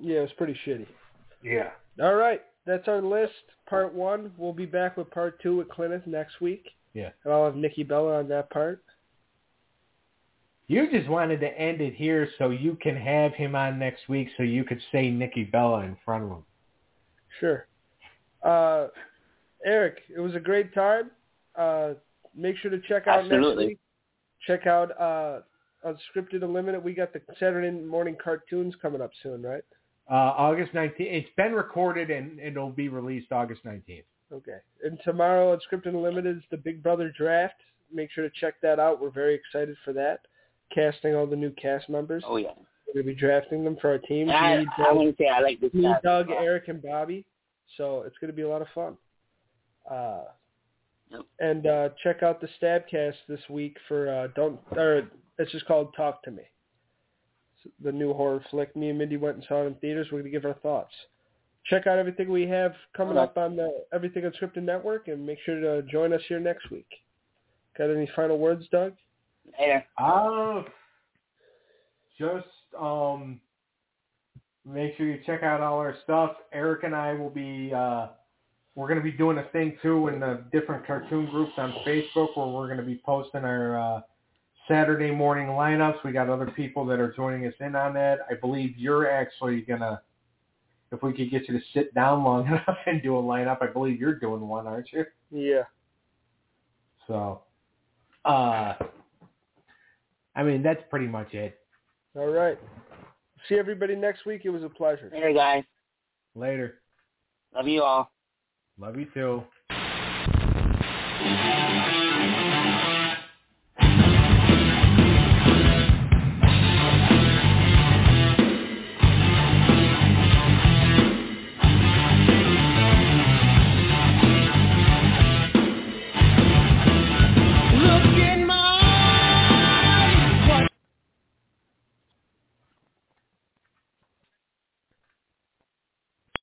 Yeah, it was pretty shitty. Yeah. All right, that's our list. Part one. We'll be back with part two with Clinton next week. Yeah. And I'll have Nikki Bella on that part. You just wanted to end it here so you can have him on next week so you could say Nikki Bella in front of him. Sure. Uh, Eric, it was a great time. Uh, make sure to check out next Absolutely. week. Check out uh, Unscripted Unlimited. We got the Saturday morning cartoons coming up soon, right? Uh, August 19th. It's been recorded and it'll be released August 19th. Okay. And tomorrow Unscripted Unlimited is the Big Brother Draft. Make sure to check that out. We're very excited for that. Casting all the new cast members. Oh yeah. We're going to be drafting them for our teams. And I, Me, I Doug, want to say I like this me, cast. Doug, Eric, and Bobby. So it's going to be a lot of fun. Uh, Yep. And uh, check out the Stabcast this week for uh, don't or it's just called Talk to Me. It's the new horror flick. Me and Mindy went and saw it in theaters. We're going to give our thoughts. Check out everything we have coming Okay. up on the Everything Unscripted Network, and make sure to join us here next week. Got any final words, Doug? Later. Uh, just um, make sure you check out all our stuff. Eric and I will be uh, we're going to be doing a thing too in the different cartoon groups on Facebook where we're going to be posting our uh, Saturday morning lineups. We got other people that are joining us in on that. I believe you're actually gonna. If we could get you to sit down long *laughs* enough and do a lineup, I believe you're doing one, aren't you? Yeah. So, uh, I mean, that's pretty much it. All right. See everybody next week. It was a pleasure. Later, guys. Later. Love you all. Love you too.